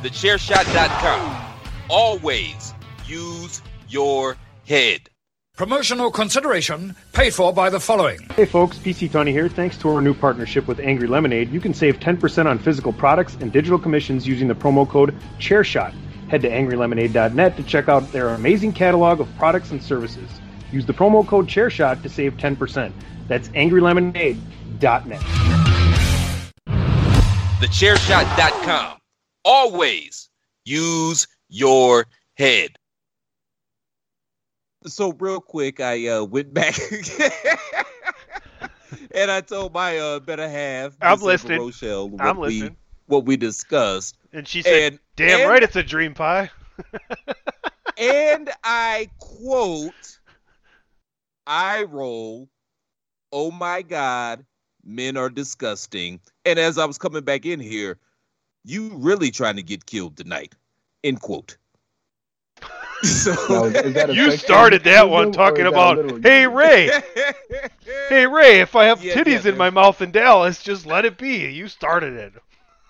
Thechairshot.com. Always use your head.
Promotional consideration paid for by the following.
Hey folks, PC Tony here. Thanks to our new partnership with Angry Lemonade, you can save 10% on physical products and digital commissions using the promo code ChairShot. Head to angrylemonade.net to check out their amazing catalog of products and services. Use the promo code ChairShot to save 10%. That's angrylemonade.net.
Thechairshot.com. Always use your head. So real quick, I uh, went back and I told my uh, better half,
I'm listening.
Rochelle, what
I'm
we
listening.
what we discussed,
And she said,
and
"Damn
and-
right, it's a dream pie."
and I quote, I roll, oh my God, men are disgusting. And as I was coming back in here, you really trying to get killed tonight, end quote. so,
Now, is that a
You started that one talking
that
about,
literal
"Hey? Ray, hey Ray, if I have
Yeah,
titties
yeah,
in my mouth in Dallas, just let it be. You started it."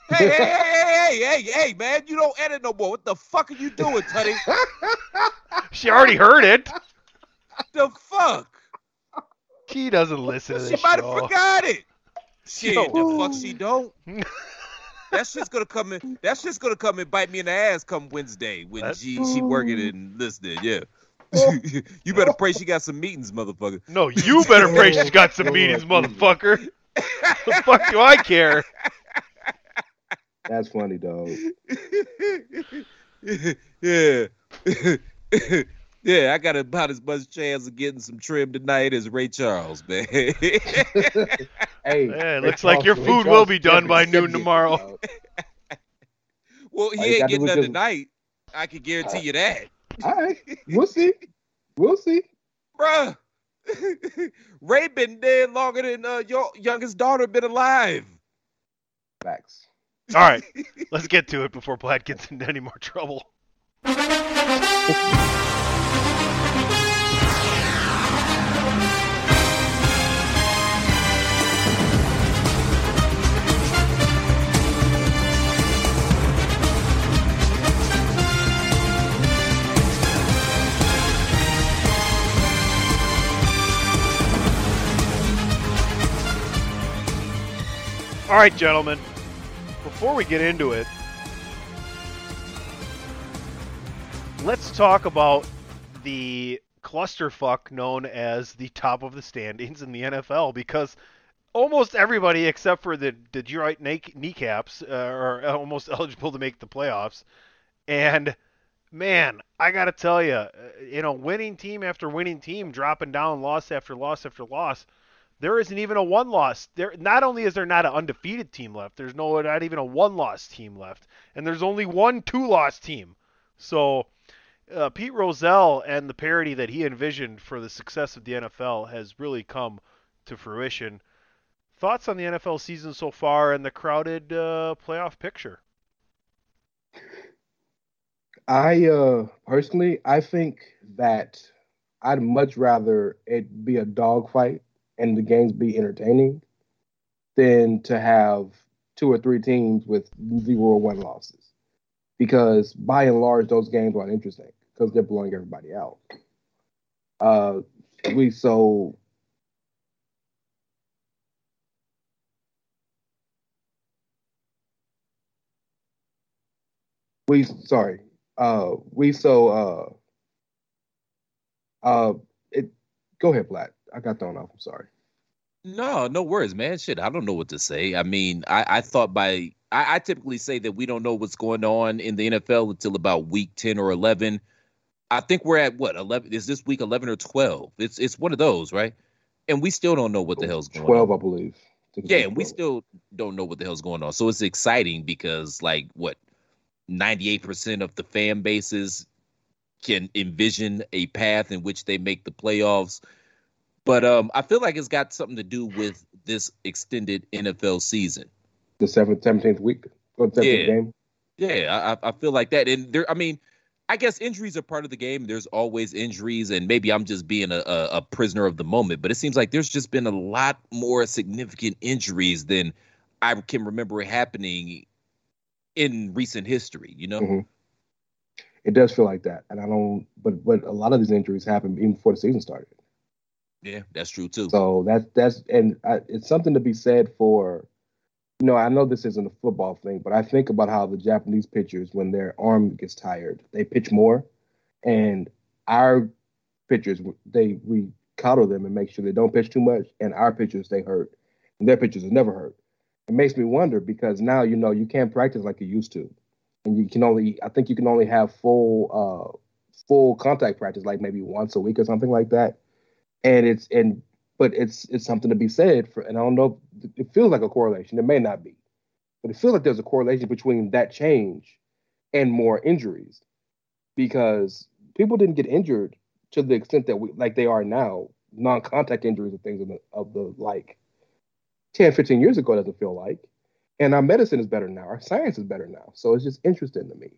Hey, hey, hey, hey, hey, hey, man, you don't edit no more. What the fuck are you doing, Tuddy?
She already heard it.
the fuck?
She doesn't listen to
She
this
might have forgot it. Shit,
Yo.
the fuck she don't. that shit's gonna come in. That shit's gonna come and bite me in the ass come Wednesday when
That-
she she working and listening. Yeah. you better pray she got some meetings, motherfucker.
No, you better pray she's got some meetings, motherfucker. the fuck do I care?
That's funny, dog.
yeah. yeah, I got about as much chance of getting some trim tonight as Ray Charles, man.
Hey,
Yeah,
Ray
looks like your food
Ray
will
Charles
be done by noon tomorrow.
well, he
you
ain't getting
do
none tonight. I can guarantee you that.
All right, we'll see. We'll see.
Bruh. Ray been dead longer than uh, your youngest daughter been alive.
Facts.
All right, let's get to it before Platt gets into any more trouble. All right, gentlemen, before we get into it, let's talk about the clusterfuck known as the top of the standings in the NFL because almost everybody except for the Detroit knee- kneecaps uh, are almost eligible to make the playoffs. And man, I got to tell you, uh, you know, winning team after winning team dropping down loss after loss after loss. There isn't even a one loss. There not only is there not an undefeated team left, there's no not even a one loss team left. And there's only one two loss team. So uh, Pete Rozelle and the parity that he envisioned for the success of the NFL has really come to fruition. Thoughts on the NFL season so far and the crowded uh, playoff picture?
I uh personally, I think that I'd much rather it be a dogfight and the games be entertaining than to have two or three teams with zero or one losses. Because by and large, those games aren't interesting because they're blowing everybody out. Uh, we so we sorry uh we so uh uh it go ahead black I got thrown off. I'm sorry.
No, no worries, man. Shit, I don't know what to say. I mean, I, I thought by I, I typically say that we don't know what's going on in the NFL until about week ten or eleven. I think we're at what eleven? Is this week eleven or twelve? It's it's one of those, right? And we still don't know what the hell's going
Twelve,
on.
I believe. I
Yeah, and we still don't know what the hell's going on. So it's exciting because like what 98% of the fan bases can envision a path in which they make the playoffs. But um I feel like it's got something to do with this extended NFL season.
the seventh, seventeenth week or seventeenth
Yeah.
game.
Yeah, I, I feel like that. And there, I mean, I guess injuries are part of the game. There's always injuries, and maybe I'm just being a, a, a prisoner of the moment. But it seems like there's just been a lot more significant injuries than I can remember happening in recent history. You know?
Mhm. It does feel like that, and I don't. But but a lot of these injuries happen even before the season started.
Yeah, that's true too.
So that's that's and I, it's something to be said for. You know, I know this isn't a football thing, but I think about how the Japanese pitchers, when their arm gets tired, they pitch more, and our pitchers they we coddle them and make sure they don't pitch too much, and our pitchers they hurt, and their pitchers are never hurt. It makes me wonder because now you know you can't practice like you used to, and you can only I think you can only have full uh full contact practice like maybe once a week or something like that, and it's and but it's it's something to be said for and I don't know it feels like a correlation. It may not be, but it feels like there's a correlation between that change and more injuries because people didn't get injured to the extent that we like they are now. Non-contact injuries and things of the, of the like. 10 15 years ago doesn't feel like and our medicine is better now. Our science is better now. So it's just interesting to me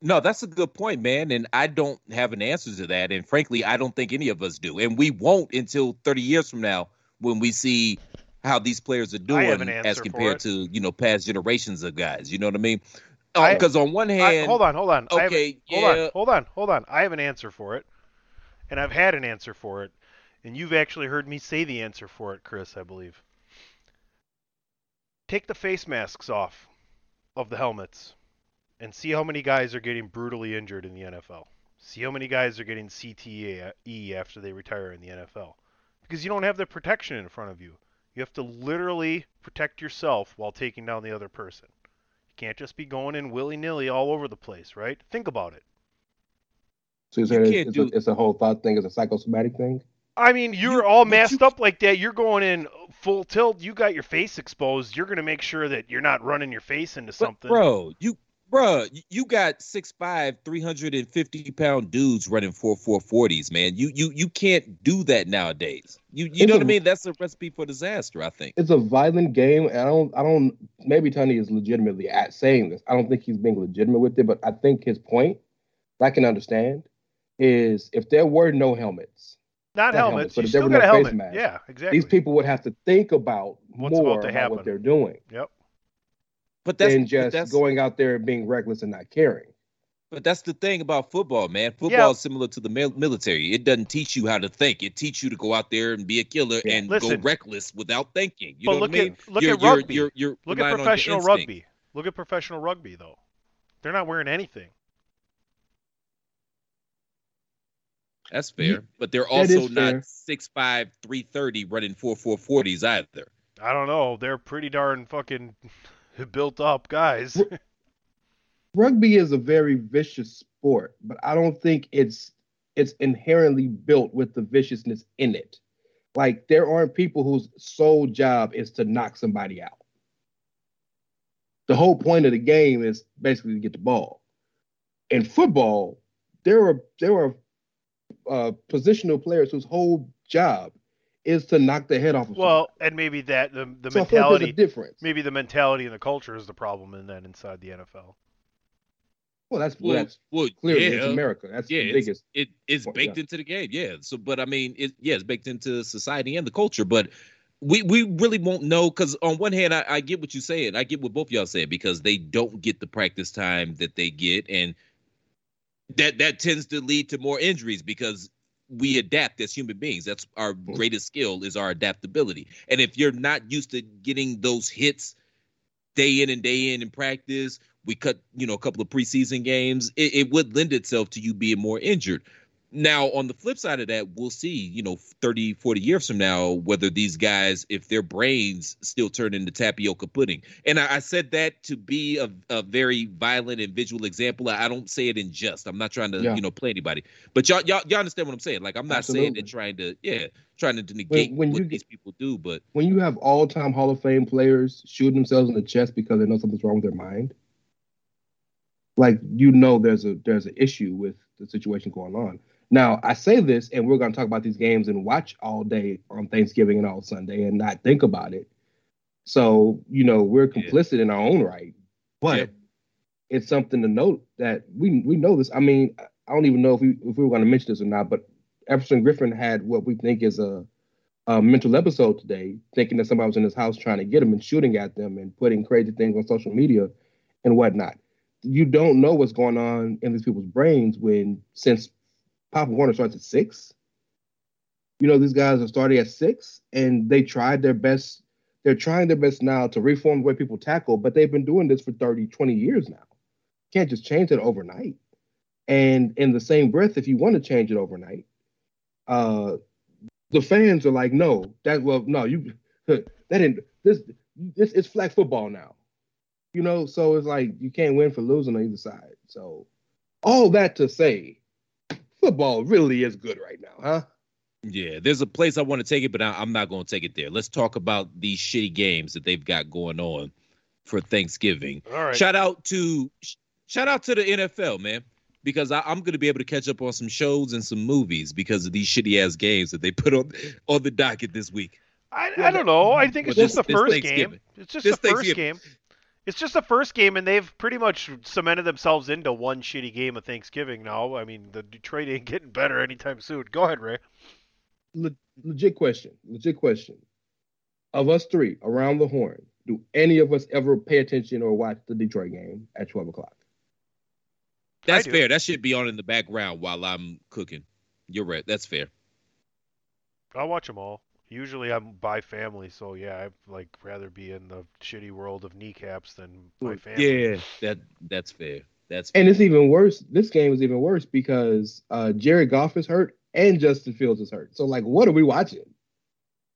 No, that's a good point, man. And I don't have an answer to that. And frankly, I don't think any of us do. And we won't until 30 years from now when we see how these players are doing
an
as compared to, you know, past generations of guys. You know what I mean?
Oh, I-
Because on one
I,
hand,
hold on, hold on. I have-
Okay,
hold
yeah.
on, hold on, hold on. I have an answer for it, and I've had an answer for it, and you've actually heard me say the answer for it, Chris. I believe. Take the face masks off of the helmets, and see how many guys are getting brutally injured in the NFL. See how many guys are getting CTE after they retire in the NFL, because you don't have the protection in front of you. You have to literally protect yourself while taking down the other person. You can't just be going in willy nilly all over the place, right? Think about it.
so you're
You
it's, it's,
do-
a, it's a whole thought thing it's a psychosomatic thing
I mean, you're
You-
all
but
masked
you-
up like that. You're going in full tilt. You got your face exposed. You're going to make sure that you're not running your face into
but,
something.
bro, you, bro, you got 6'5", 350 pound dudes running four four forties, man. You you you can't do that nowadays. You you
It's
know
a-
what I mean? That's a recipe for disaster. I think.
it's a violent game and i don't i don't maybe tony is legitimately at saying this i don't think he's being legitimate with it but i think his point i can understand is if there were no helmets
Not
Not
helmets.
helmets, but
you
if there were
got a
no face
helmet.
masks,
Yeah, exactly.
these people would have to think about
What's about
more
to
about what they're doing
Yep.
But that's
than just
that's,
going out there and being reckless and not caring
But that's the thing about football, man. Football
Yeah.
is similar to the military. It doesn't teach you how to think. It teaches you to go out there and be a killer
Yeah.
and
Listen.
go reckless without thinking. You
But
know
look
what I mean?
at look
you're,
at
you're-
rugby.
You're, you're
look at professional rugby. Look at professional rugby though. They're not wearing anything.
That's fair.
Ye-
but they're also
is
not
fair.
6'5", 330 running four four forties either.
I don't know. They're pretty darn fucking built up guys.
rugby is a very vicious sport but i don't think it's it's inherently built with the viciousness in it. Like there aren't people whose sole job is to knock somebody out. The whole point of the game is basically to get the ball. In football there are there are uh, positional players whose whole job is to knock the head off of
well, and maybe that the the
somebody. so I feel like
mentality
a difference
maybe the mentality and the culture is the problem in that inside the NFL.
well that's
Well,
that's
well
clearly
yeah,
it's america that's
yeah,
the
it's-
biggest
it it's
Well,
baked
yeah.
into the game, yeah. So, but I mean, it yeah, it's baked into society and the culture. But we we really won't know because on one hand, I, I get what you're saying. I get what both y'all saying because they don't get the practice time that they get, and that that tends to lead to more injuries because we adapt as human beings. That's our greatest skill is our adaptability. And if you're not used to getting those hits day in and day in in practice we cut, you know, a couple of preseason games, it, it would lend itself to you being more injured. Now, on the flip side of that, we'll see, you know, 30, 40 years from now, whether these guys, if their brains still turn into tapioca pudding. And I, I said that to be a, a, very violent and visual example. I, I, don't say it in jest. I'm not trying to, yeah. you know, play anybody. But y'all, y'all, y'all understand what I'm saying. Like, I'm not Absolutely. saying that trying to, yeah, trying to negate when, when what these people do. But
when you have all time Hall of Fame players shooting themselves in the chest because they know something's wrong with their mind, like, you know, there's a there's an issue with the situation going on. Now, I say this, and we're going to talk about these games and watch all day on Thanksgiving and all Sunday and not think about it. So, you know, we're complicit yeah. in our own right, but yeah. it's something to note that we we know this. I mean, I don't even know if we if we were going to mention this or not, but Everson Griffen had what we think is a, a mental episode today, thinking that somebody was in his house trying to get him and shooting at them and putting crazy things on social media and whatnot. You don't know what's going on in these people's brains when since Pop Warner starts at six. You know, these guys are starting at six, and they tried their best. They're trying their best now to reform the way people tackle, but they've been doing this for 30, 20 years now. Can't just change it overnight. And in the same breath, if you want to change it overnight, uh, the fans are like, no, that well, no, you that didn't this this it's flag football now. You know, so it's like you can't win for losing on either side. So all that to say, football really is good right now, huh?
Yeah, there's a place I want to take it, but I, am not going to take it there. Let's talk about these shitty games that they've got going on for Thanksgiving.
All right.
Shout out to shout out to the NFL, man, because I, am going to be able to catch up on some shows and some movies because of these shitty ass games that they put on on the docket this week.
I, I don't know. I think it's just the first game. It's just the first game. It's just the first game, and they've pretty much cemented themselves into one shitty game of Thanksgiving now. I mean, the Detroit ain't getting better anytime soon. Go ahead, Ray.
Le- legit question. Legit question. Of us three around the horn, do any of us ever pay attention or watch the Detroit game at 12 o'clock?
That's fair. That should be on in the background while I'm cooking. You're right. That's fair.
I'll watch them all. Usually I'm by family, so yeah, I'd like rather be in the shitty world of kneecaps than my family.
Yeah, that that's fair. That's fair.
and it's even worse. This game is even worse because uh, Jared Goff is hurt and Justin Fields is hurt. So like, what are we watching?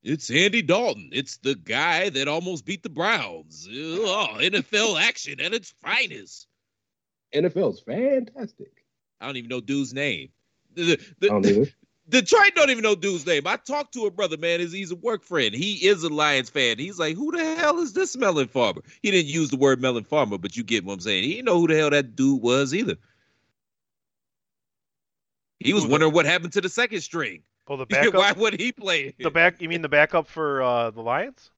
It's Andy Dalton. It's the guy that almost beat the Browns. Oh, NFL action at its finest.
NFL's fantastic.
I don't even know dude's name. The, the, I don't Detroit don't even know dude's name. I talked to a brother, man. Is he's a work friend. He is a Lions fan. He's like, who the hell is this melon farmer? He didn't use the word melon farmer, but you get what I'm saying. He didn't know who the hell that dude was either. He was wondering what happened to the second string.
Well, the backup.
Why would he play?
The back. You mean the backup for uh, the Lions?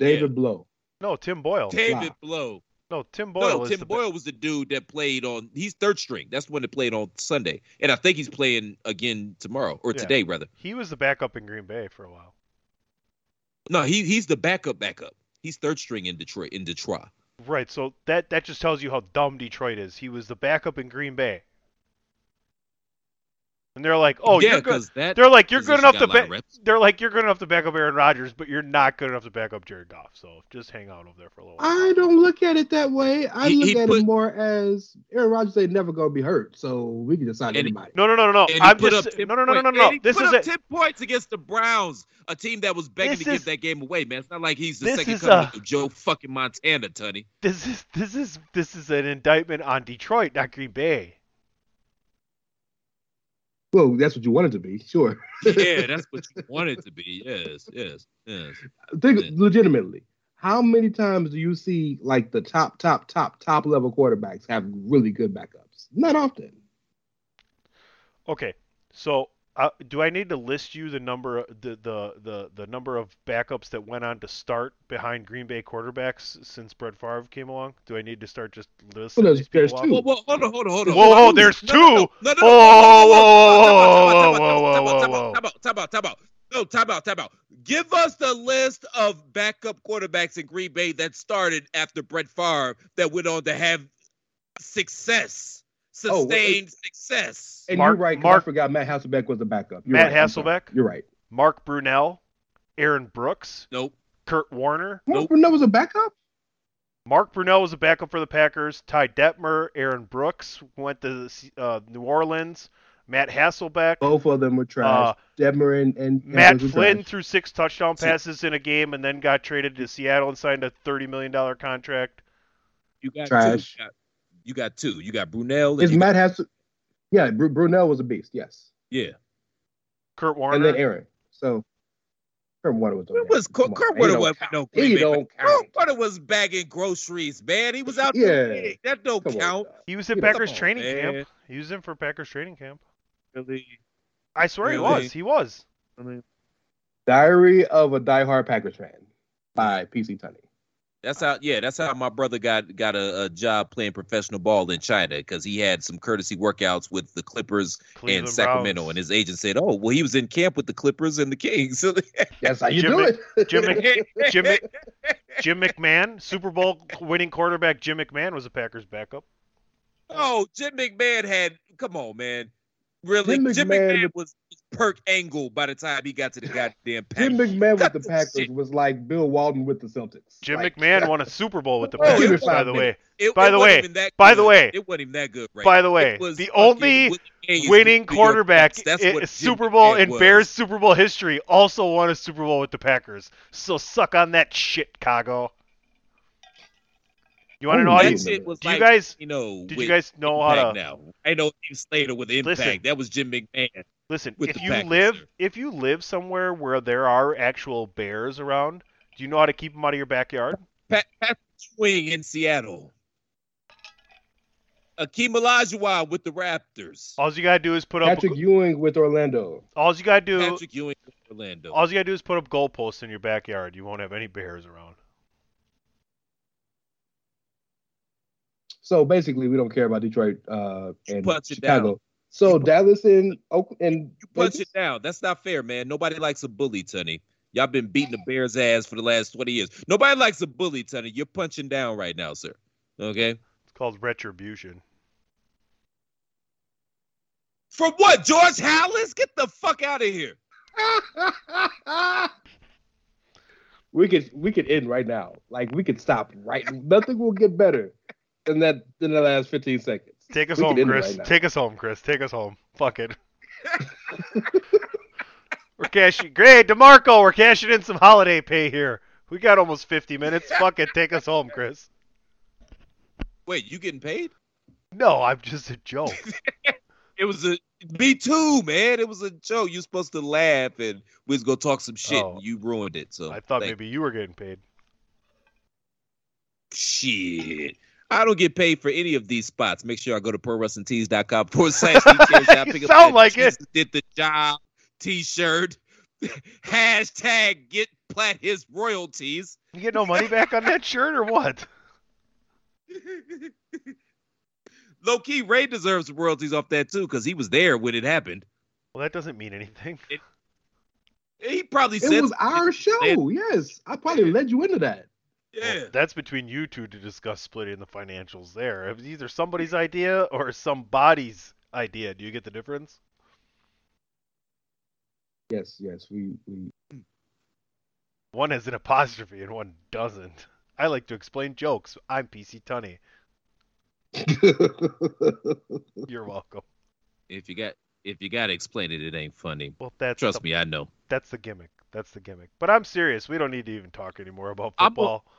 David yeah. Blough.
No, Tim Boyle.
David Blough.
No, Tim Boyle.
No, Tim Boyle was the dude that played on. He's third string. That's the one that played on Sunday, and I think he's playing again tomorrow or yeah. today, rather.
He was the backup in Green Bay for a while.
No, he he's the backup backup. He's third string in Detroit. In Detroit.
Right. So that that just tells you how dumb Detroit is. He was the backup in Green Bay. And they're like, "Oh, yeah, you're good." They're like, "You're good enough to back." They're like, "You're good enough to back up Aaron Rodgers, but you're not good enough to back up Jared Goff." So just hang out over there for a little while.
I don't look at it that way. I he, look he at put, it more as Aaron Rodgers ain't never gonna be hurt, so we can decide anybody.
No, no, no, no, no. I'm just no, no, no, no, no, no.
This is a, ten points against the Browns, a team that was begging to is, give that game away. Man, it's not like he's the second coming of Joe fucking Montana, Tunney.
This is this is this is an indictment on Detroit, not Green Bay.
Well, that's what you want it to be, sure.
yeah, that's what you want it to be. Yes, yes, yes.
Think yes. legitimately. How many times do you see like the top, top, top, top level quarterbacks have really good backups? Not often.
Okay, so uh, do I need to list you the number the, the the the number of backups that went on to start behind Green Bay quarterbacks since Brett Favre came along? Do I need to start just listing?
Well, there's, there's two.
Whoa, whoa, hold on, hold on, hold on.
Whoa, whoa, there's two. No, no, no, whoa, whoa, whoa, whoa, whoa, whoa,
Time out, time out, time out. No, time out, time out. Give us the list of backup quarterbacks in Green Bay that started after Brett Favre that went on to have success sustained oh, success.
And Mark, you're right. Mark, I forgot Matt Hasselbeck was the backup. You're
Matt
right,
Hasselbeck.
You're right.
Mark Brunell, Aaron Brooks.
Nope.
Kurt Warner.
Mark nope. Brunell was a backup.
Mark Brunell was a backup for the Packers. Ty Detmer, Aaron Brooks went to uh, New Orleans. Matt Hasselbeck,
Both of them were trash.
Uh,
Detmer and, and and
Matt
Brooks
Flynn threw six touchdown passes in a game and then got traded to Seattle and signed a thirty million dollar contract.
You got
Trash.
two. You got, two. You got Brunell.
Is
you
Matt has Yeah, Br- Brunell was a beast. Yes,
Yeah.
Kurt Warner.
and then Aaron. So Kurt Warner was.
Where was Kurt Kurt Warner was no
He
Bay,
don't
but Kurt
count.
Warner was bagging groceries, man. He was out
Yeah.
there. That don't
Come
count.
dog.
he was in
Come
Packers training
man.
camp. He was in for Packers training camp.
Really?
I swear he was. He was.
I mean,
Diary of a Diehard Packers Fan by PC Tunney.
That's how. Yeah, that's how my brother got got a, a job playing professional ball in China because he had some courtesy workouts with the Clippers
Cleveland
and Sacramento,
Browns.
and his agent said, "Oh, well, he was in camp with the Clippers and the Kings."
That's how you
Jim
do it.
Jim Jim Jim McMahon, Super Bowl winning quarterback Jim McMahon was a Packers backup.
oh, Jim McMahon had. Come on, man. Really,
Jim
Jim
McMahon
McMahon,
was-
was Perk Angle by the time he got to the goddamn Packers.
Jim McMahon with the
the
Packers
shit.
was like Bill Walton with the Celtics.
Jim
Like,
McMahon won a Super Bowl with the Packers, by the way.
It,
By
it
the
wasn't
way-
even that
by the
good.
way-
it wasn't even that good. Right?
By the way,
It was
the only Winning
with New York
quarterback
That's
in Super Bowl
McMahon
in
was.
Bears Super Bowl history also won a Super Bowl with the Packers. So suck on that shit, Chicago. You want to know how
man.
you,
That shit was
do you guys
you know,
did you guys know how
Impact
to
now? I know Steve Slater with Impact.
Listen.
that was Jim McMahon.
Listen? If you live
sir.
if you live somewhere where there are actual bears around, do you know how to keep them out of your backyard?
Pat, Patrick Ewing in Seattle. Akeem Olajuwon with the Raptors.
All you gotta do is put up.
Patrick Ewing with Orlando.
all you gotta do.
Patrick Ewing with Orlando.
All you gotta do is put up goalposts in your backyard. You won't have any bears around.
So basically, we don't care about Detroit uh, and
punch it
Chicago.
Down.
So Dallas and Oak and
You punch it down. That's not fair, man. Nobody likes a bully, Tunney. Y'all been beating the Bears' ass for the last 20 years. Nobody likes a bully, Tunney. You're punching down right now, sir. Okay?
It's called retribution.
For what? George Halas? Get the fuck out of here.
we could we could end right now. Like we could stop right. Nothing will get better than that than the last 15 seconds.
Take us
We
home,
could end it
Chris.
right.
Take us home, Chris. Take us home. Fuck it. we're cashing. Great, Demarco. We're cashing in some holiday pay here. We got almost 50 minutes. Fuck it. Take us home, Chris.
Wait, you getting paid?
No, I'm just a joke.
It was a me too, man. It was a joke. You supposed to laugh and we was gonna talk some shit.
Oh.
and you ruined it. So
I thought
thank-
maybe you were getting paid.
shit. I don't get paid for any of these spots. Make sure I go to prowrestlingtees.com forward slash DTS.
You
Pick up
sound
that
like it.
Did the job t-shirt. Hashtag get Platt his royalties.
You get no money back on that shirt or what?
Low key, Ray deserves royalties off that too because he was there when it happened.
Well, that doesn't mean anything.
He probably
It
said
was our show. Yes, I probably led you into that.
Yeah.
Well, that's between you two to discuss splitting the financials there. It was either somebody's idea or somebody's idea. Do you get the difference?
Yes, yes, we we.
One has an apostrophe and one doesn't. I like to explain jokes. I'm PC Tunney. You're welcome.
If you got if you gotta explain it, it ain't funny.
Well, that's
Trust
the,
me, I know.
That's the gimmick. That's the gimmick. But I'm serious. We don't need to even talk anymore about
I'm a-
football.
I'm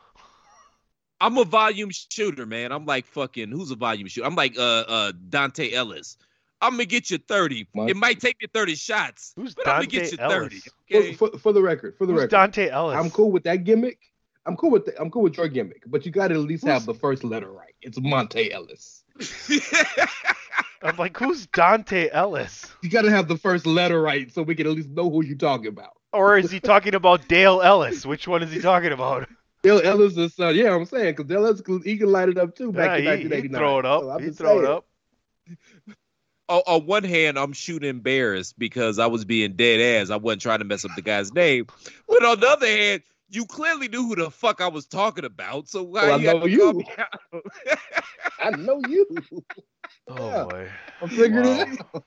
a volume shooter, man. I'm like fucking who's a volume shooter? I'm like uh uh Dante Ellis. I'm gonna get you 30.
What?
It might take you 30 shots,
Who's
but I'm gonna
Dante
get you
Ellis?
30.
for, for, for the record, for the
Who's
record,
Dante Ellis?
I'm cool with that gimmick. I'm cool with the, I'm cool with your gimmick, but you got to at least
Who's-
have the first letter right. It's Monta Ellis.
I'm like, who's Dante Ellis?
You got to have the first letter right so we can at least know who you're talking about.
Or is he talking about Dale Ellis? Which one is he talking about?
Dale Ellis son. Yeah, I'm saying because Dale Ellis he can light it up too back
Yeah,
in
he,
1989.
he'd throw it up.
So
he'd
just
throw it up.
on, on one hand, I'm shooting embarrassed because I was being dead ass. I wasn't trying to mess up the guy's name. But on the other hand, you clearly knew who the fuck I was talking about. So why
Well, I
you have
know you.
call me out?
I know you.
Oh
Yeah.
boy.
I'm figuring
Wow.
it out.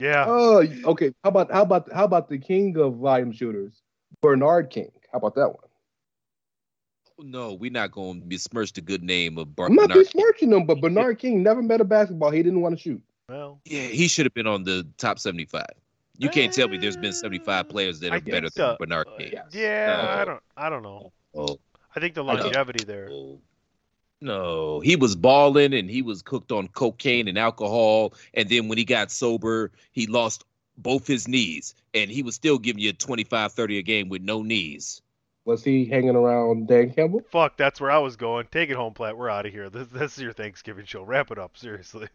Yeah.
Oh, okay. How about how about how about the king of volume shooters, Bernard King? How about that one?
No, we're not going to besmirch the good name of Bar-
I'm not
Bernard King.
besmirching him, but Bernard King never met a basketball he didn't want to shoot.
Well,
Yeah, he should have been on the top 75. You can't tell me there's been 75 players that
I
are better
guess,
than
uh,
Bernard
uh,
King.
yes.
yeah,
No.
I don't, I don't know.
Oh,
I think the longevity there.
oh. No, he was balling and he was cooked on cocaine and alcohol. And then when he got sober, he lost both his knees. And he was still giving you 25, 30 a game with no knees.
Was he hanging around Dan Campbell?
Fuck, that's where I was going. Take it home, Platt. We're out of here. This, this is your Thanksgiving show. Wrap it up, seriously.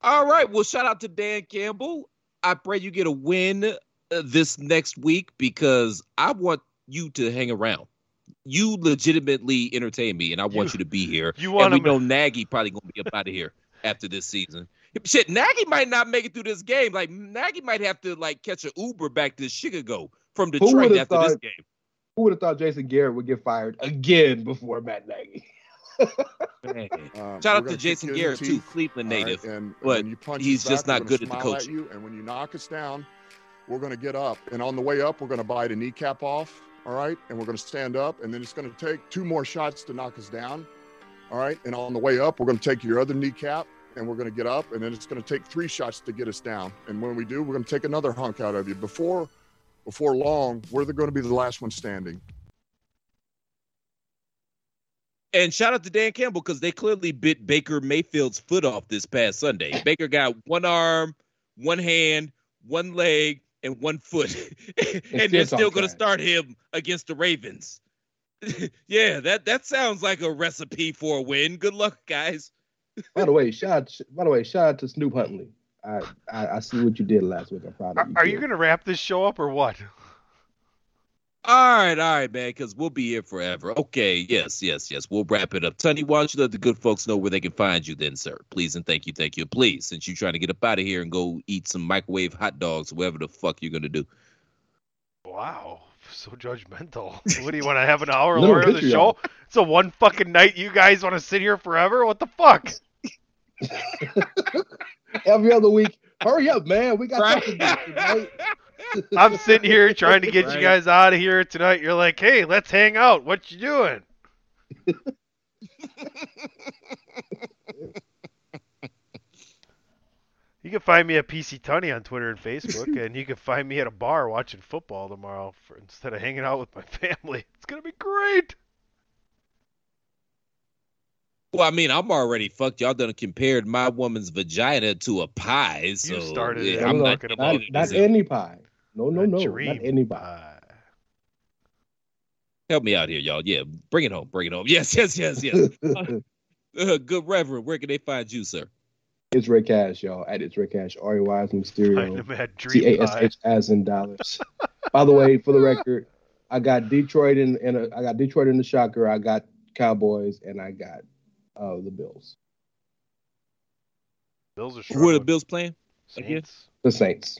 All right. Well, shout out to Dan Campbell. I pray you get a win uh, this next week because I want you to hang around. You legitimately entertain me, and I want
You-
you to be here.
You
And
want
we
him?
know Nagy probably gonna be up out of here after this season. Shit, Nagy might not make it through this game. Like Nagy might have to like catch an Uber back to Chicago from Detroit
would've
after this game.
Who would have thought Jason Garrett would get fired again before Matt Nagy?
Man.
Um,
Shout out
gonna
Jason
kick you in the
Garrett too, Cleveland native.
And, and
but
when you punch
he's
us
just not good
gonna
at the
smile
coaching.
you, and when you knock us down, we're going to get up. And on the way up, we're going to bite a kneecap off. All right. And we're going to stand up. And then it's going to take two more shots to knock us down. All right. And on the way up, we're going to take your other kneecap and we're going to get up. And then it's going to take three shots to get us down. And when we do, we're going to take another hunk out of you. Before, before long, we're going to be the last one standing.
And shout out to Dan Campbell because they clearly bit Baker Mayfield's foot off this past Sunday. Baker got one arm, one hand, one leg, and one foot, and they're
still
still going to start him against the Ravens. yeah, that that sounds like a recipe for a win. Good luck, guys.
By the way, shout out, by the way, shout out to Snoop Huntley. I, I, I see what you did last week. I'm proud
Are,
of you.
are you going to wrap this show up or what?
All right, all right, man, because we'll be here forever. Okay, yes, yes, yes. We'll wrap it up. Tony, why don't you let the good folks know where they can find you then, sir? Please and thank you, thank you. Please, since you're trying to get up out of here and go eat some microwave hot dogs, whatever the fuck you're going to do.
Wow, so judgmental. What do you want to have an hour
Little
longer of the show? It's a one fucking night. You guys want to sit here forever? What the fuck?
Every other week, hurry up, man. We got
Right.
something to do tonight.
I'm sitting here trying to get
Right.
you guys out of here tonight. You're like, hey, let's hang out. What you doing? you can find me at PC Tunney on Twitter and Facebook, and you can find me at a bar watching football tomorrow for, instead of hanging out with my family. It's gonna be great.
Well, I mean, I'm already fucked. Y'all done compared my woman's vagina to a pie. So
You started
yeah, I'm not,
talking
not,
about
not any pie. No, no,
A
no.
dream
Not any pie.
pie.
Help me out here, y'all. Yeah, bring it home. Bring it home. Yes, yes, yes, yes. Uh, good Reverend, where can they find you, sir?
it's Rick Cash, y'all. At it's Rick Cash. R E Y as in
Find
Mysterio.
him at
T
Dream
A S as in dollars. By the way, for the record, I got Detroit in, in a, I got Detroit in the shocker. I got Cowboys and I got uh, the Bills,
Bills are
Who are the. Bills playing?
Saints.
the Saints.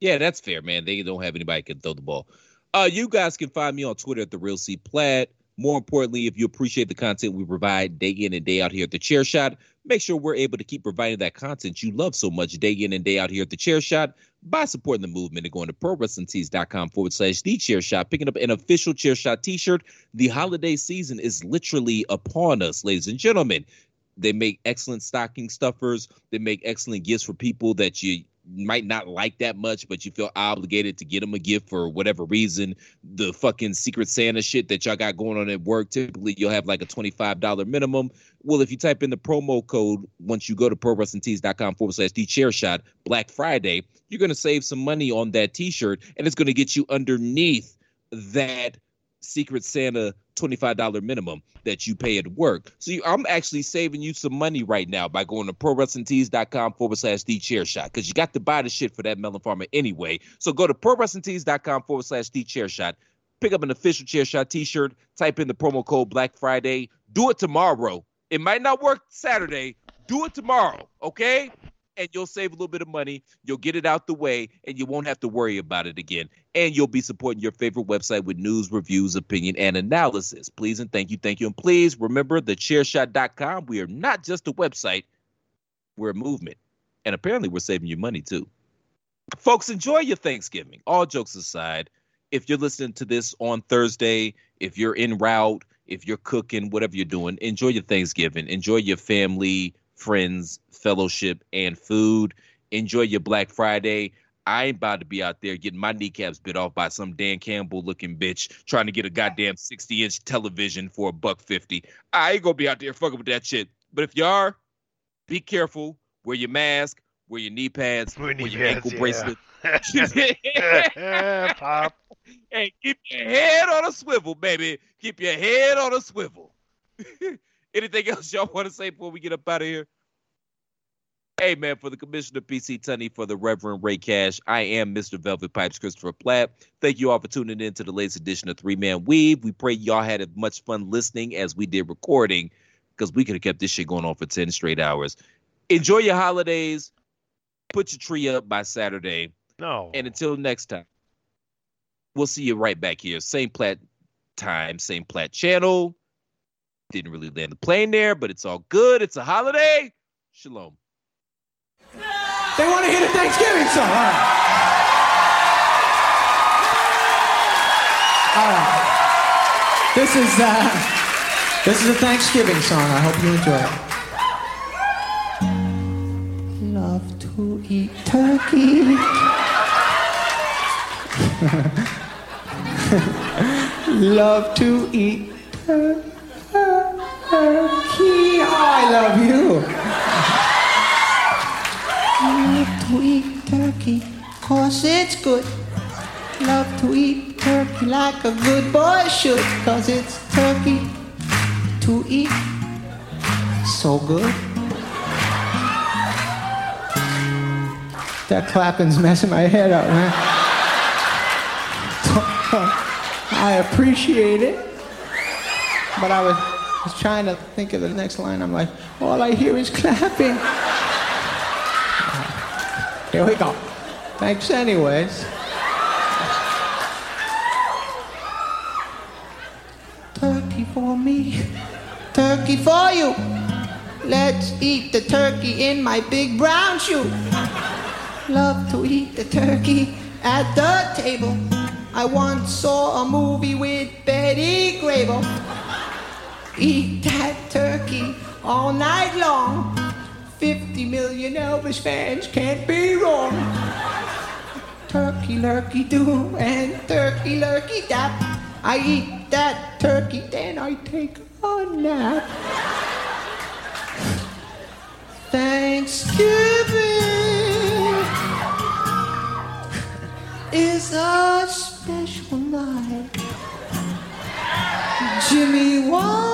Yeah, that's fair, man. They don't have anybody can throw the ball. Uh, you guys can find me on Twitter at the Real C Plaid. More importantly, if you appreciate the content we provide day in and day out here at the Chair Shot, make sure we're able to keep providing that content you love so much day in and day out here at the Chair Shot by supporting the movement and going to prowrestlingtees.com forward slash the chair shot, picking up an official chair shot t-shirt. The holiday season is literally upon us, ladies and gentlemen. They make excellent stocking stuffers. They make excellent gifts for people that you might not like that much, but you feel obligated to get them a gift for whatever reason. The fucking Secret Santa shit that y'all got going on at work, typically you'll have like a $25 minimum. Well, if you type in the promo code once you go to prowrestlingtees.com forward slash the chair shot Black Friday, you're going to save some money on that t shirt and it's going to get you underneath that Secret Santa $25 minimum that you pay at work. So you, I'm actually saving you some money right now by going to prowrestlingtees.com forward slash the chair shot because you got to buy the shit for that melon farmer anyway. So go to prowrestlingtees.com forward slash the chair shot. Pick up an official chair shot t shirt, type in the promo code Black Friday. Do it tomorrow. It might not work Saturday. Do it tomorrow, okay? And you'll save a little bit of money. You'll get it out the way, and you won't have to worry about it again. And you'll be supporting your favorite website with news, reviews, opinion, and analysis. Please and thank you, thank you. And please remember the chairshot.com. We are not just a website, we're a movement. And apparently, we're saving you money too. Folks, enjoy your Thanksgiving. All jokes aside, if you're listening to this on Thursday, if you're en route, if you're cooking, whatever you're doing, enjoy your Thanksgiving, enjoy your family, friends, fellowship, and food. Enjoy your Black Friday. I ain't about to be out there getting my kneecaps bit off by some Dan Campbell looking bitch trying to get a goddamn 60 inch television for a buck 50. I ain't gonna be out there fucking with that shit. But if you are, be careful. Wear your mask, wear your knee pads, wear,
knee
your ankle
pads,
bracelet.
Pop.
Hey, keep your head on a swivel, baby. Keep your head on a swivel. Anything else y'all want to say before we get up out of here? Hey, man, for the Commissioner PC Tunney, for the Reverend Ray Cash, I am Mr. Velvet Pipes Christopher Platt. Thank you all for tuning in to the latest edition of Three Man Weave. We pray y'all had as much fun listening as we did recording because we could have kept this shit going on for 10 straight hours. Enjoy your holidays. Put your tree up by Saturday.
No.
And until next time, we'll see you right back here. Same plat time, same plat channel. Didn't really land the plane there, but it's all good. It's a holiday. Shalom.
They want to hear the Thanksgiving song. All right. All right. This is uh, this is a Thanksgiving song. I hope you enjoy it. Love to eat turkey. Love to eat turkey. I love you. Love to eat turkey, cause it's good. Love to eat turkey like a good boy should, cause it's turkey to eat. So good. That clapping's messing my head up, man. I appreciate it. But I was, was trying to think of the next line. I'm like, all I hear is clapping. Here we go. Thanks, anyways. Turkey for me, turkey for you. Let's eat the turkey in my big brown shoe. Love to eat the turkey at the table. I once saw a movie with Betty Grable. Eat that turkey all night long. 50 million Elvis fans can't be wrong. Turkey lurkey do and turkey lurkey dap. I eat that turkey, then I take a nap. Thanksgiving is a special night. Jimmie Walker